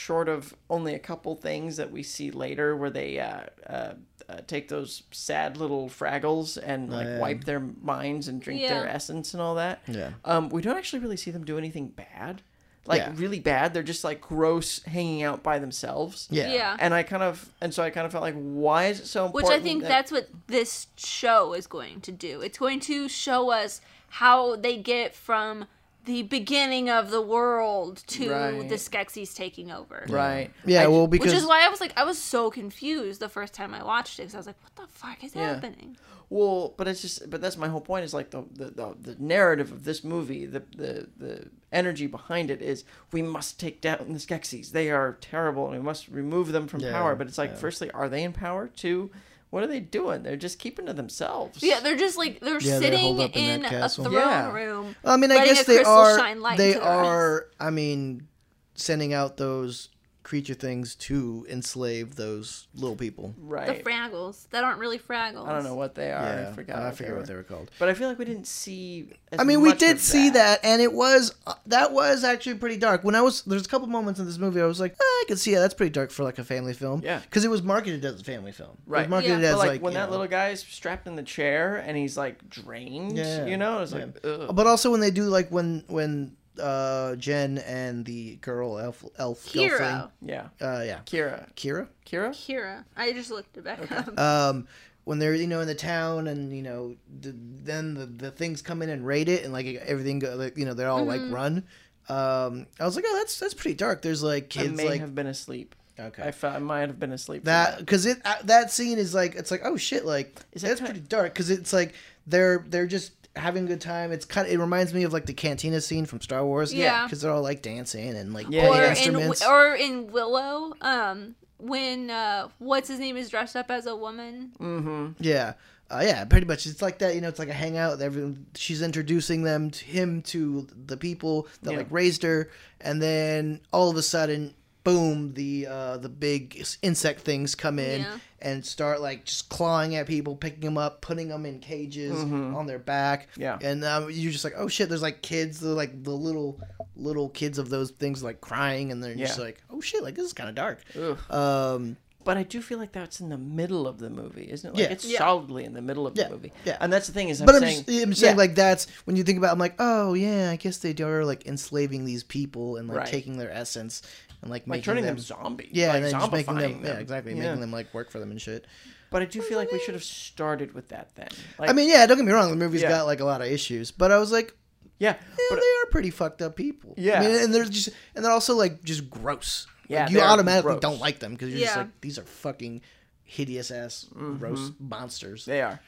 short of only a couple things that we see later, where they uh, uh, uh, take those sad little Fraggles and like yeah. wipe their minds and drink their essence and all that. Yeah. Um, we don't actually really see them do anything bad, like Yeah. really bad. They're just like gross, hanging out by themselves. yeah. Yeah. And I kind of, and so I kind of felt like, why is it so important? Which? I think that- that's what this show is going to do. It's going to show us how they get from the beginning of the world to Right. the Skeksis taking over. right. Yeah, I- well, because Which is why I was like, I was so confused the first time I watched it because I was like, what the fuck is Yeah. happening? Well, but it's just, but that's my whole point. Is like the the, the, the narrative of this movie, the, the the energy behind it is we must take down the Skeksis. They are terrible, and we must remove them from Yeah, power. But it's like, yeah. firstly, are they in power? Two, what are they doing? They're just keeping to themselves. Yeah, they're just like they're Yeah, they're sitting holed up in in, that a castle. throne Yeah. room. I mean, I letting guess a they crystal are. shine light They to their eyes. are. I mean, sending out those creature things to enslave those little people. Right. The right. Fraggles that aren't really Fraggles. I don't know what they are. yeah, I forgot. I what forget they what they were. were called. But I feel like we didn't see. as I mean, we did see that, and it was uh, that was actually pretty dark. When I was there's a couple moments in this movie, I was like, ah, I could see, yeah, that's pretty dark for like a family film. Yeah. because it was marketed as a family film. It Right. was marketed Yeah. as But like, like, when that know- little guy's strapped in the chair and he's like drained, Yeah, you know, it's yeah. like, ugh. But also when they do like when when uh Jen and the girl elf elf Hero. elfling, yeah, uh yeah, Kira, Kira. Kira, Kira. I just looked it back up. Um, when they're you know in the town and you know the, then the, the things come in and raid it and like everything go like you know they're all like run um i was like oh that's that's pretty dark there's like I kids may like have been asleep. okay I, fe- I might have been asleep. for that because it uh, that scene is like it's like oh shit like Is that that's ki- pretty dark because it's like they're they're just having a good time it's kind of it reminds me of like the cantina scene from star wars Yeah. because they're all like dancing and like Yeah, playing or instruments in or in Willow, um, when uh, what's his name is dressed up as a woman. Mm-hmm. Yeah. Uh, yeah, pretty much. It's like that, you know. It's like a hangout. Everyone, she's introducing them to him to the people that Yeah. like raised her, and then all of a sudden, boom! The uh, the big insect things come in Yeah. and start like just clawing at people, picking them up, putting them in cages on their back. Mm-hmm. Yeah. and um, you're just like, oh shit! There's like kids, they're like the little little kids of those things like crying, and they're just like, oh shit! Like this is kind of dark. Ugh. Um, But I do feel like that's in the middle of the movie, isn't it? Like Yeah. it's Yeah. solidly in the middle of Yeah. the movie. Yeah. And that's the thing is, I'm but I'm saying, just, I'm saying like that's when you think about. it, I'm like, oh yeah, I guess they are like enslaving these people and like Right. taking their essence and like like making turning them, them, zombies. yeah, like and then just making them, zombifying yeah, exactly, Yeah. making them like work for them and shit. But I do feel like we mm-hmm. should have started with that then. Like, I mean, yeah, don't get me wrong, the movie's Yeah. got like a lot of issues, but I was like, yeah, yeah, but they are pretty fucked up people. Yeah. I mean, and they're just and they're also like just gross. Yeah, Like, you automatically gross. don't like them because you're just like these are fucking hideous ass gross monsters. Mm-hmm. they are.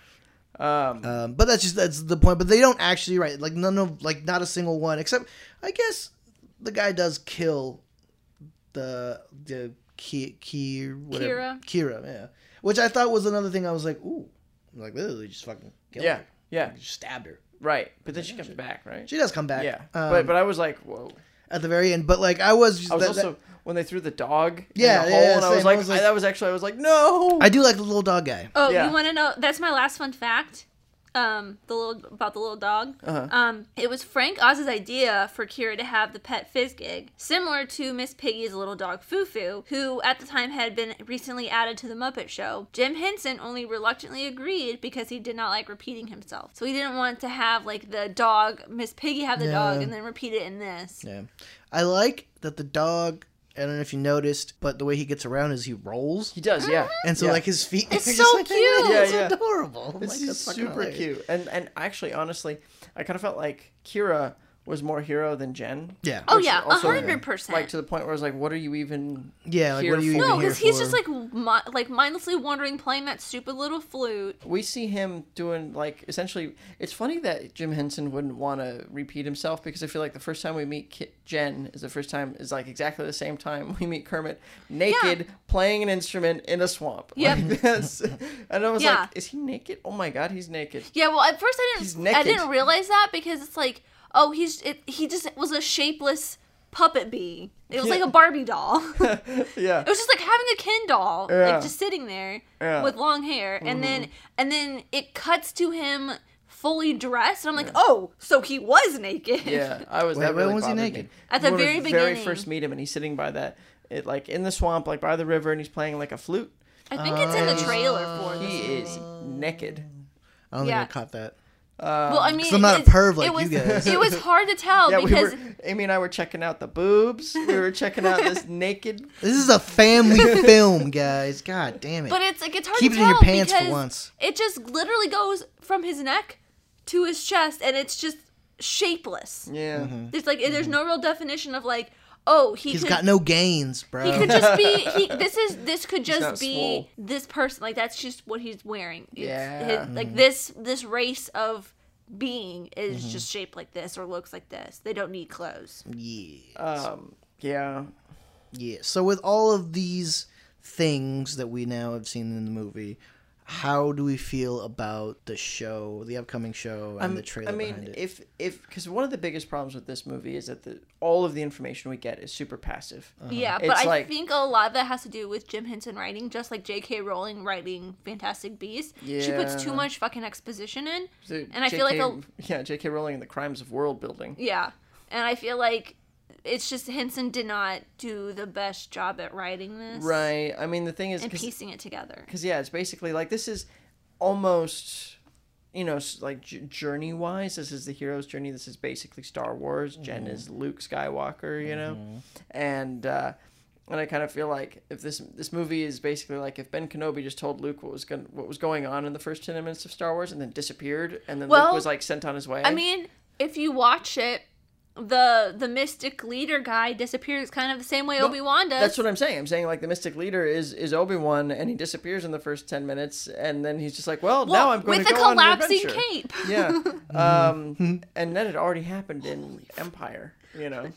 Um, Um, but that's just that's the point. But they don't actually right like none of like not a single one except I guess the guy does kill the the Ki, Ki whatever Kira. Kira yeah, which I thought was another thing. I was like ooh, like literally just fucking killed yeah, her, yeah, just stabbed her. right. But then she comes back, right? She does come back. yeah, um, but but I was like, whoa. At the very end. But like I was, just, I was that- also that- when they threw the dog Yeah, in the yeah, hole, yeah, and I was same. I like, was like- I, that was actually I was like, no. I do like the little dog guy. Oh, Yeah. you want to know? That's my last fun fact. Um, the little about the little dog. Uh-huh. Um, it was Frank Oz's idea for Kira to have the pet Fizzgig, similar to Miss Piggy's little dog Foo-Foo, who at the time had been recently added to the Muppet Show. Jim Henson only reluctantly agreed because he did not like repeating himself, so he didn't want to have like the dog Miss Piggy have the dog and then repeat it in this. Yeah, I like that the dog. I don't know if you noticed, but the way he gets around is he rolls, he does, yeah. and so Yeah. like his feet. It's are so just like, cute. Yeah, it's yeah. adorable. I'm It's like, that's fucking super hilarious. cute, and and actually, honestly, I kind of felt like Kira was more hero than Jen. Yeah. Oh yeah, a hundred percent. Like to the point where I was like, what are you even? Yeah, like here what are you for? even no, because he's just like mi- like mindlessly wandering, playing that stupid little flute. We see him doing like essentially. It's funny that Jim Henson wouldn't want to repeat himself because I feel like the first time we meet Ki Jen is the first time is like exactly the same time we meet Kermit naked playing an instrument in a swamp. Yep. Like this. and I was Yeah. like, is he naked? Oh my god, he's naked. Yeah, well, at first I didn't. I naked. didn't realize that because it's like, oh, he's it, he just was a shapeless puppet bee. It was Yeah. like a Barbie doll. Yeah. It was just like having a Ken doll, Yeah. like just sitting there Yeah. Mm-hmm. with long hair, and then and then it cuts to him fully dressed, and I'm like, oh, so he was naked. Yeah, I was. Wait, that when really was he naked? Me. At the When we very very first meet him, and he's sitting by that, it like in the swamp, like by the river, and he's playing like a flute. I think it's in the trailer for He this. is naked. I don't Yeah. think I caught that. Well, I mean, I'm not a perv like it was, you guys. It was hard to tell Yeah, we because were. Amy and I were checking out the boobs. We were checking out this naked. This is a family film, guys. God damn it. But it's like it's hard Keep to it in tell your pants for because once. it just literally goes from his neck to his chest, and it's just shapeless. Yeah. Mm-hmm. There's like there's no real definition of like, oh, he He's could, got no gains, bro. he could just be. He, this is this could just be swole. this person. Like that's just what he's wearing. It's Yeah. his- Mm-hmm. like this this race of being is Mm-hmm. just shaped like this or looks like this. They don't need clothes. yeah. Um. Yeah. Yeah. So with all of these things that we now have seen in the movie, how do we feel about the show, the upcoming show, and I'm- the trailer I mean, it? if if because one of the biggest problems with this movie is that the all of the information we get is super passive. Uh-huh. Yeah, but It's I think a lot of that has to do with Jim Henson writing, just like J.K. Rowling writing Fantastic Beasts. Yeah. She puts too much fucking exposition in, So and I feel like a, yeah, J.K. Rowling and the crimes of world building. yeah, and I feel like it's just Henson did not do the best job at writing this, Right. I mean, the thing is, and 'cause- piecing it together. because yeah, it's basically like this is almost you know like j- journey wise this is the hero's journey this is basically star wars jen is luke skywalker you know and uh and I kind of feel like if this this movie is basically like if Ben Kenobi just told Luke what was going what was going on in the first ten minutes of Star Wars and then disappeared, and then Well, Luke was like sent on his way. I mean, if you watch it, the the mystic leader guy disappears kind of the same way Obi Wan does. That's what I'm saying. I'm saying like the Mystic Leader is is Obi Wan, and he disappears in the first ten minutes, and then he's just like, well, now I'm going with to a go on an collapsing cape. Yeah. Um, and then it already happened in Empire. You know,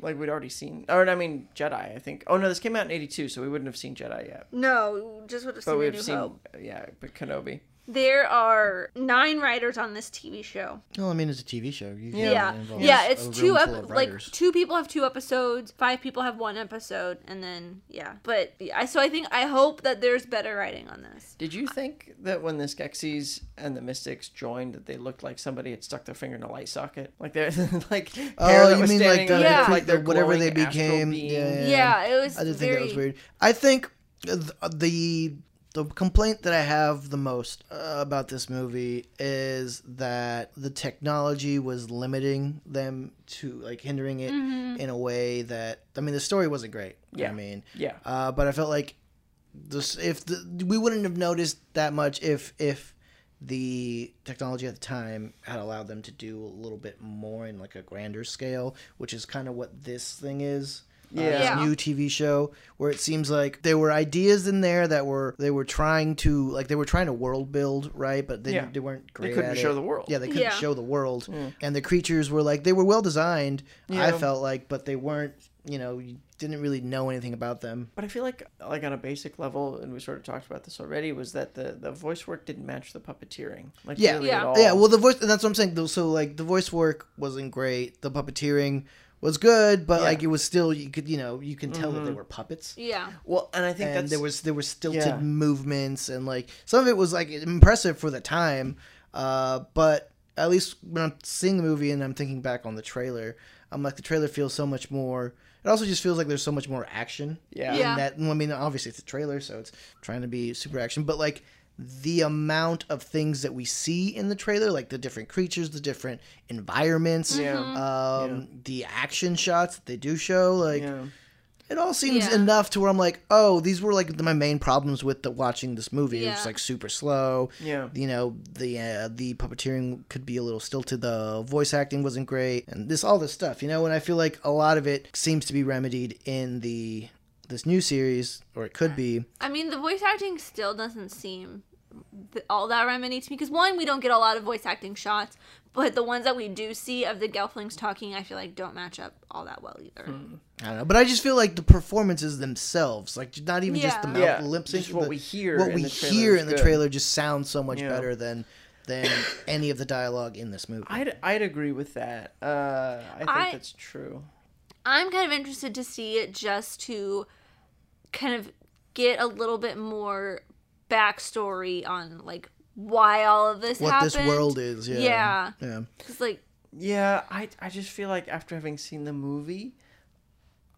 like we'd already seen, or I mean Jedi. I think. Oh no, this came out in '82, so we wouldn't have seen Jedi yet. No, just would have But seen a we've seen, hope. yeah, but Kenobi. There are nine writers on this TV show. Well, I mean, it's a TV show. You Yeah. Yeah, yeah. It's two ep- like two people have two episodes. Five people have one episode, and then yeah. But I so I think I hope that there's better writing on this. Did you think that when the Skeksis and the Mystics joined, that they looked like somebody had stuck their finger in a light socket? Like they're like Oh, that you was mean like standing the, the Yeah. cre- like they're the- whatever they became? beings. Yeah, Yeah, it was I did very think that was weird. I think th- the the complaint that I have the most uh, about this movie is that the technology was limiting them to like hindering it Mm-hmm. in a way that I mean the story wasn't great. Yeah. I mean, Yeah. uh, but I felt like this if the, we wouldn't have noticed that much if if the technology at the time had allowed them to do a little bit more in like a grander scale, which is kind of what this thing is. Uh, Yeah. this Yeah. new TV show where it seems like there were ideas in there that were they were trying to like they were trying to world build right, but they, Yeah. they weren't great. They couldn't at show it. the world. Yeah, they couldn't Yeah. show the world, and the creatures were like they were well designed. I felt like, but they weren't. You know, you didn't really know anything about them. But I feel like, like on a basic level, and we sort of talked about this already, was that the, the voice work didn't match the puppeteering. Like Yeah. really Yeah. at all. Yeah, well, the voice, and that's what I'm saying. So, like, the voice work wasn't great. The puppeteering was good, but Yeah. like, it was still you could, you know, you can tell that they were puppets. yeah. Well, and I think And that's there was there were stilted Yeah. movements, and like some of it was like impressive for the time. Uh, but at least when I'm seeing the movie and I'm thinking back on the trailer, I'm like the trailer feels so much more. It also just feels like there's so much more action. Yeah. in Yeah. that I mean, obviously it's a trailer, so it's trying to be super action, but like the amount of things that we see in the trailer, like the different creatures, the different environments, Yeah. um, the action shots that they do show, like yeah. it all seems Yeah. enough to where I'm like, oh, these were like my main problems with the watching this movie. It was like super slow. Yeah. You know, the uh, the puppeteering could be a little stilted. The voice acting wasn't great, and this all this stuff. You know, and I feel like a lot of it seems to be remedied in the this new series, or it could be. I mean, the voice acting still doesn't seem all that remedy to me because one, we don't get a lot of voice acting shots, but the ones that we do see of the Gelflings talking, I feel like don't match up all that well either. I don't know, but I just feel like the performances themselves, like not even just the mouth Yeah, lip sync, what we hear what in we the trailer hear is in the trailer just sounds so much Yeah. better than than any of the dialogue in this movie. I'd, I'd agree with that. Uh, I think I- that's true. I'm kind of interested to see it just to kind of get a little bit more backstory on like why all of this what happened. this world is, yeah, Yeah. yeah. Because like Yeah, I, I just feel like after having seen the movie,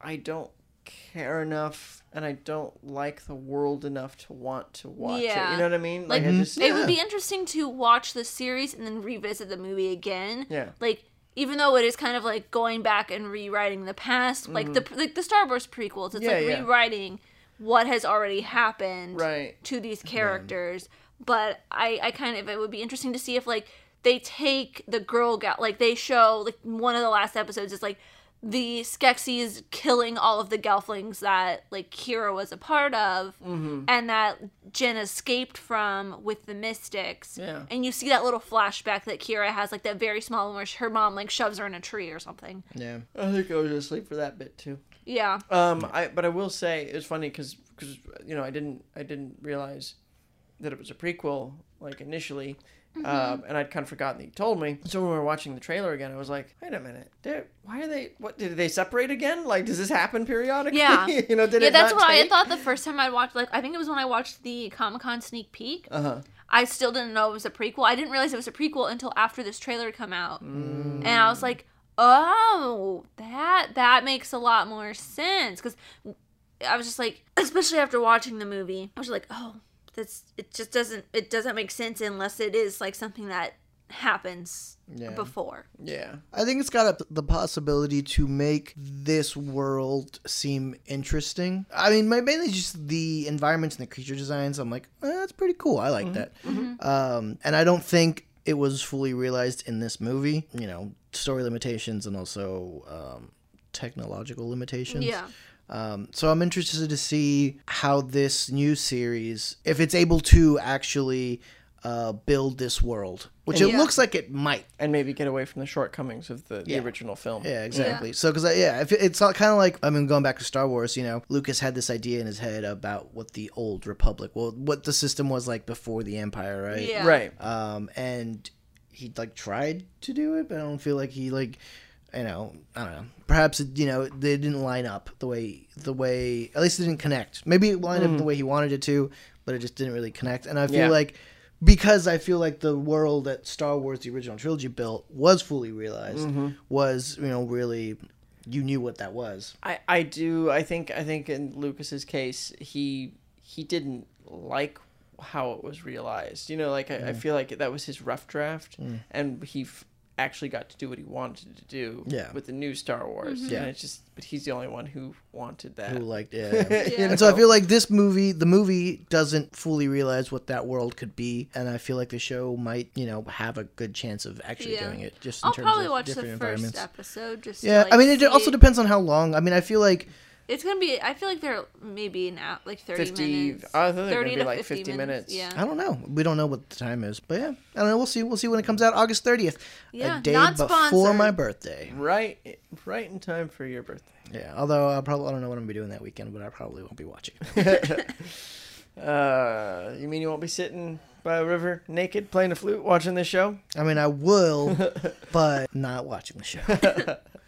I don't care enough and I don't like the world enough to want to watch it. You know what I mean? Like, I mm-hmm. just it would be interesting to watch the series and then revisit the movie again. Yeah. Like even though it is kind of like going back and rewriting the past, like the like the Star Wars prequels, it's Mm-hmm. Yeah, like yeah. rewriting what has already happened Right. to these characters. But I I kind of it would be interesting to see if like they take the girl gal like they show like one of the last episodes is like the Skeksis killing all of the Gelflings that like Kira was a part of, Mm-hmm. and that Jen escaped from with the Mystics. Yeah. And you see that little flashback that Kira has, like that very small one where her mom like shoves her in a tree or something. yeah. I think I was asleep for that bit too. Yeah. Um, I but I will say it's funny because because you know I didn't I didn't realize that it was a prequel like initially, um, and I'd kind of forgotten that you told me. So when we were watching the trailer again, I was like, wait a minute, they're, why are they? What did they separate again? Like, does this happen periodically? Yeah. you know, did yeah, it that's what I thought the first time I watched. Like, I think it was when I watched the Comic Con sneak peek. Uh huh. I still didn't know it was a prequel. I didn't realize it was a prequel until after this trailer come out, Mm. and I was like, "Oh, that that makes a lot more sense." Because I was just like, especially after watching the movie, I was like, "Oh, that's it. Just doesn't it doesn't make sense unless it is like something that happens Yeah. before. Yeah. I think it's got a, the possibility to make this world seem interesting. I mean, my, mainly just the environments and the creature designs. I'm like, eh, that's pretty cool. I like that. Um, and I don't think it was fully realized in this movie. You know, story limitations and also um, technological limitations. Yeah. Um, so I'm interested to see how this new series, if it's able to actually uh, build this world, which it Yeah. looks like it might. And maybe get away from the shortcomings of the, Yeah. the original film. Yeah, exactly. So, because yeah, if it's kind of like I mean, going back to Star Wars, you know, Lucas had this idea in his head about what the old Republic, well, what the system was like before the Empire, right? Yeah. Right. Um, and he like tried to do it, but I don't feel like he like, you know, I don't know. Perhaps you know they didn't line up the way the way at least it didn't connect. Maybe it lined up hmm. the way he wanted it to, but it just didn't really connect. And I feel Yeah. like because I feel like the world that Star Wars the original trilogy built was fully realized mm-hmm. was you know really you knew what that was. I, I do I think I think in Lucas's case he he didn't like how it was realized. You know, like I, I Mm. feel like that was his rough draft, mm. and he f- actually got to do what he wanted to do. Yeah. with the new Star Wars. Mm-hmm. Yeah. and it's just but he's the only one who wanted that. Who liked yeah. yeah. Yeah. And so I feel like this movie, the movie doesn't fully realize what that world could be, and I feel like the show might, you know, have a good chance of actually Yeah. doing it. Just in I'll terms probably of watch the first episode just to, Yeah, like, I mean, it see- also depends on how long. I mean, I feel like It's gonna be. I feel like they're maybe an hour, like thirty 50 minutes. I thought they were gonna 30 be to like 50 minutes. Yeah. I don't know. We don't know what the time is, but yeah, I don't know. We'll see. We'll see when it comes out, August thirtieth, Yeah, a day not before sponsored. my birthday. Right, right in time for your birthday. Yeah, although I probably I don't know what I'm gonna be doing that weekend, but I probably won't be watching. Uh, you mean you won't be sitting by a river naked playing a flute watching this show? I mean, I will, but not watching the show.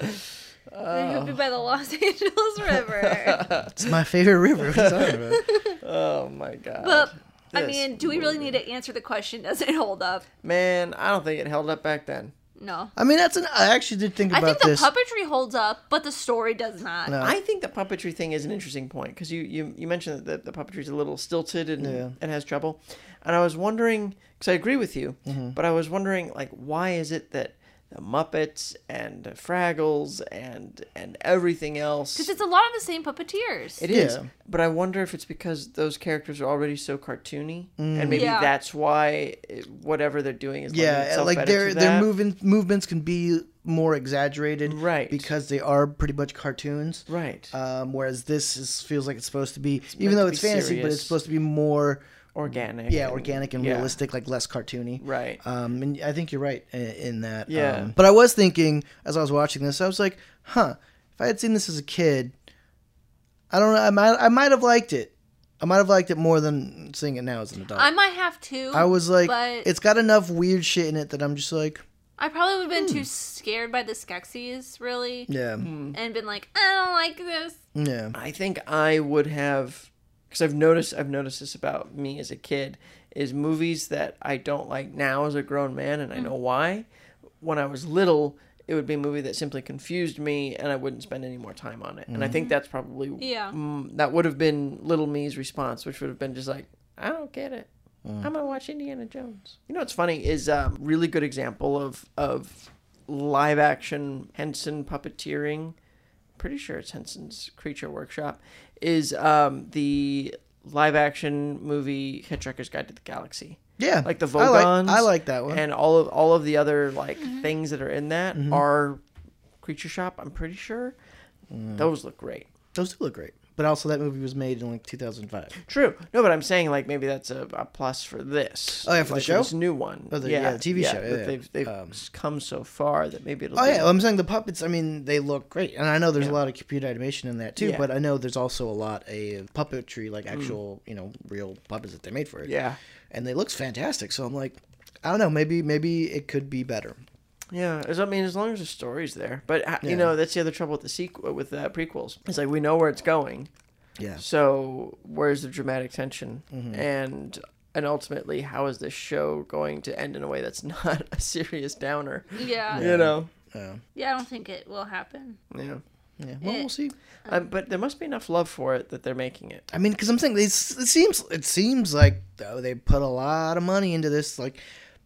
You'll be by the Los Angeles River. It's my favorite river. What are you talking about? Oh my god. but I mean, do we really need to answer the question? Does it hold up? Man, I don't think it held up back then. No. I mean, that's an. I actually did think about this. I think the this. puppetry holds up, but the story does not. No. I think the puppetry thing is an interesting point because you, you, you mentioned that the, the puppetry is a little stilted and, Yeah. and has trouble. And I was wondering, because I agree with you, Mm-hmm. but I was wondering, like, why is it that the Muppets and Fraggles and and everything else. Because it's a lot of the same puppeteers. It is, Yeah. but I wonder if it's because those characters are already so cartoony, and maybe Yeah. that's why it, whatever they're doing is yeah, like their their that. movement movements can be more exaggerated, Right. Because they are pretty much cartoons, right, Um, whereas this is, feels like it's supposed to be, meant even though it's be fantasy, but it's supposed to be more, organic. yeah, and- organic and yeah, realistic, like less cartoony. Right. Um, and I think you're right in, in that. Yeah. Um, but I was thinking as I was watching this, I was like, huh, if I had seen this as a kid, I don't know, I might, I might have liked it. I might have liked it more than seeing it now as an adult. I might have to. I was like, but it's got enough weird shit in it that I'm just like, I probably would have been too scared by the Skeksis, really, yeah, Hmm. and been like, I don't like this. yeah. I think I would have because I've noticed I've noticed this about me as a kid is movies that I don't like now as a grown man and I know why. When I was little, it would be a movie that simply confused me and I wouldn't spend any more time on it. And I think that's probably Yeah. mm, that would have been little me's response, which would have been just like, I don't get it. I'm gonna watch Indiana Jones. You know what's funny is a um, really good example of of live action Henson puppeteering. Pretty sure it's Henson's Creature Workshop. Is um, the live action movie Hitchhiker's Guide to the Galaxy. Yeah, Like the I like, I like that one. And all of all of the other like Mm-hmm. things that are in that Mm-hmm. are Creature Shop. I'm pretty sure. Mm. Those look great. Those do look great. But also, that movie was made in like 2005. True. No, but I'm saying like maybe that's a, a plus for this. Oh, yeah, for the Like, show? This new one. Oh, the- yeah, the TV show, yeah, yeah. They've they've Um, come so far that maybe it'll. Oh yeah, I'm saying the puppets. I mean, they look great, and I know there's Yeah. a lot of computer animation in that too. Yeah. Mm. But I know there's also a lot of puppetry, like actual, you know, real puppets that they made for it. Yeah. and they looks fantastic. So I'm like, I don't know, maybe maybe it could be better. Yeah, as I mean, as long as the story's there. But uh, Yeah. you know, that's the other trouble with the sequel with uh, prequels. It's like we know where it's going, Yeah, so where's the dramatic tension, Mm-hmm. and and ultimately, how is this show going to end in a way that's not a serious downer? Yeah. You know. yeah, Yeah, I don't think it will happen. Yeah. yeah. Well, Eh. we'll see. Um, but there must be enough love for it that they're making it. I mean, because I'm saying it's, it seems it seems like though they put a lot of money into this. Like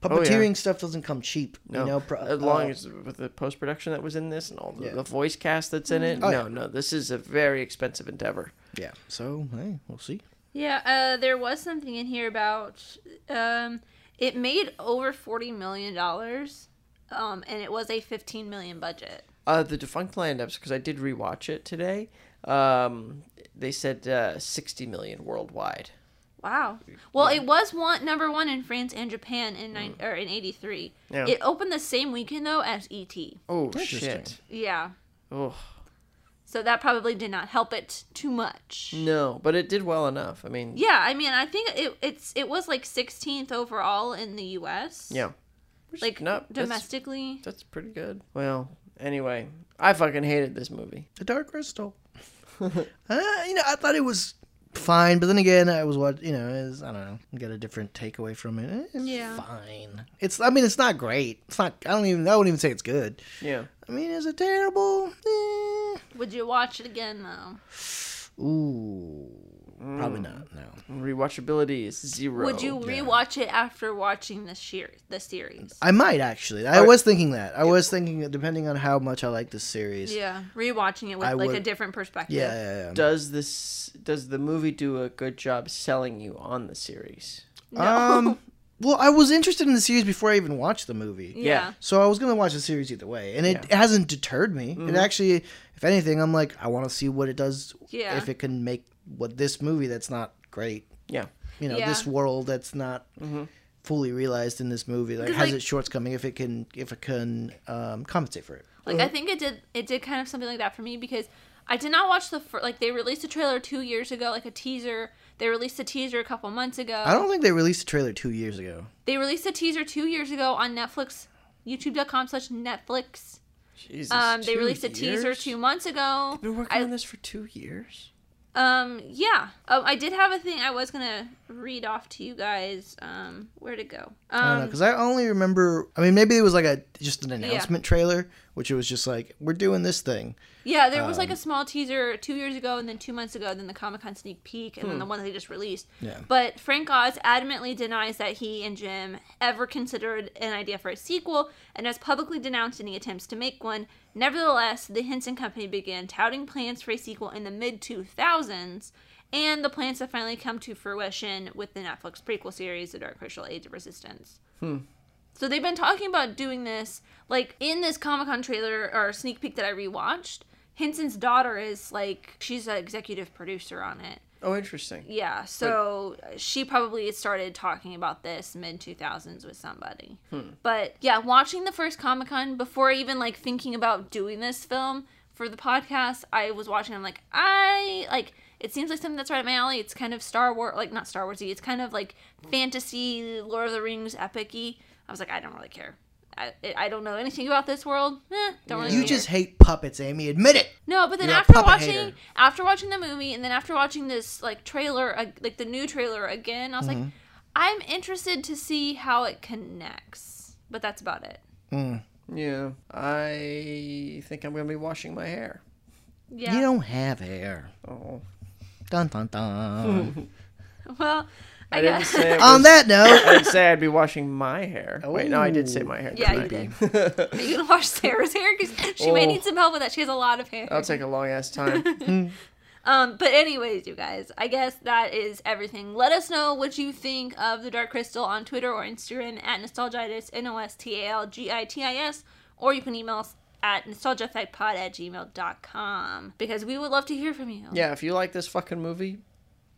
Puppeteering stuff doesn't come cheap. No, You know, pro- as long uh, as with the post production that was in this and all the, Yeah. the voice cast that's in it. Oh, no, yeah. no, this is a very expensive endeavor. yeah. So hey, we'll see. Yeah, uh, there was something in here about um, it made over forty million dollars, um, and it was a fifteen million budget. Uh, the Defunctland episode, because I did rewatch it today. Um, they said uh, sixty million worldwide. Wow. Well, it was one number one in France and Japan in nine or in eighty three. Yeah. It opened the same weekend though as ET. Oh shit! Yeah. Oh So that probably did not help it too much. no, but it did well enough. I mean, Yeah, I mean, I think it it's it was like 16th overall in the U.S. yeah, Which- like no, that's- domestically. That's pretty good. Well, anyway, I fucking hated this movie. The Dark Crystal. uh, you know, I thought it was fine, but then again, I was what you know is I don't know, get a different takeaway from it. It's Yeah. fine. It's I mean, it's not great. It's not. I don't even. I wouldn't even say it's good. Yeah. I mean, is it terrible? Eh. Would you watch it again though? Ooh, probably not. No. Rewatchability is zero. Would you rewatch it after watching the sheer the series? I might actually. I was thinking that. I was thinking, that depending on how much I like this series. Yeah, rewatching it with I like a different perspective. Yeah, yeah, yeah. Does this does the movie do a good job selling you on the series? No. Um. Well, I was interested in the series before I even watched the movie. yeah. So I was gonna watch the series either way, and it hasn't deterred me. Mm-hmm. It actually, if anything, I'm like, I want to see what it does. Yeah. If it can make what this movie that's not great, Yeah. you know, Yeah. this world that's not Mm-hmm. fully realized in this movie, like 'Cause, has like- its shortcoming. If it can, if it can um, compensate for it. Like I think it did it did kind of something like that for me because I did not watch the fir- like they released a trailer 2 years ago like a teaser. They released a teaser a couple months ago. I don't think they released a trailer two years ago. They released a teaser 2 years ago on Netflix youtube.com slash Netflix. Jesus. Um they two released a teaser years? 2 months ago. Been working I- on this for two years. Um, yeah. Um, I did have a thing I was gonna read off to you guys. Um, where'd it go? I don't know Um, because I only remember. I mean, maybe it was like a just an announcement trailer, which it was just like we're doing this thing. yeah, there was like um, a small teaser two years ago, and then two months ago, then the Comic Con sneak peek, and then the one that they just released. Yeah. But Frank Oz adamantly denies that he and Jim ever considered an idea for a sequel, and has publicly denounced any attempts to make one. Nevertheless, the Henson Company began touting plans for a sequel in the mid 2000s, and the plans have finally come to fruition with the Netflix prequel series, The Dark Crystal Age of Resistance. So they've been talking about doing this, like in this Comic Con trailer or sneak peek that I rewatched. Henson's daughter is like she's an executive producer on it. Oh, interesting. Yeah, so she probably started talking about this mid 2000s with somebody. Hmm. But yeah, watching the first Comic Con before even like thinking about doing this film for the podcast, I was watching. I'm like, I like. It seems like something that's right up my alley. It's kind of Star Wars, like not Star Warsy. It's kind of like fantasy, Lord of the Rings, epic-y. I was like, I don't really care. I, I don't know anything about this world. Eh, don't really You care. just hate puppets, Amy. Admit it. No, but then You're after watching hater. after watching the movie and then after watching this like trailer uh, like the new trailer again, I was Mm-hmm. like I'm interested to see how it connects. But that's about it. Yeah. I think I'm gonna be washing my hair. Yeah. You don't have hair. Oh. Dun dun dun. well, I, I didn't guess say it On that note, I didn't say I'd be washing my hair. Wait, no, I did say my hair. Yeah, you didn't did. I? Are you gonna wash Sarah's hair? Because she may Oh. need some help with that. She has a lot of hair. That'll take a long ass time. Um, but anyways, you guys, I guess that is everything. Let us know what you think of the Dark Crystal on Twitter or Instagram at nostalgitis, N-O-S-T-A-L-G-I-T-I-S, or you can email us at nostalgiaeffectpod at gmail.com because we would love to hear from you. yeah, if you like this fucking movie,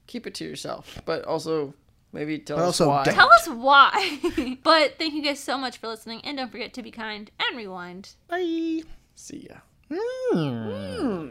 keep it to yourself. But also maybe tell But us also why. don't. Tell us why. but thank you guys so much for listening, and don't forget to be kind and rewind. bye. See ya. Mm.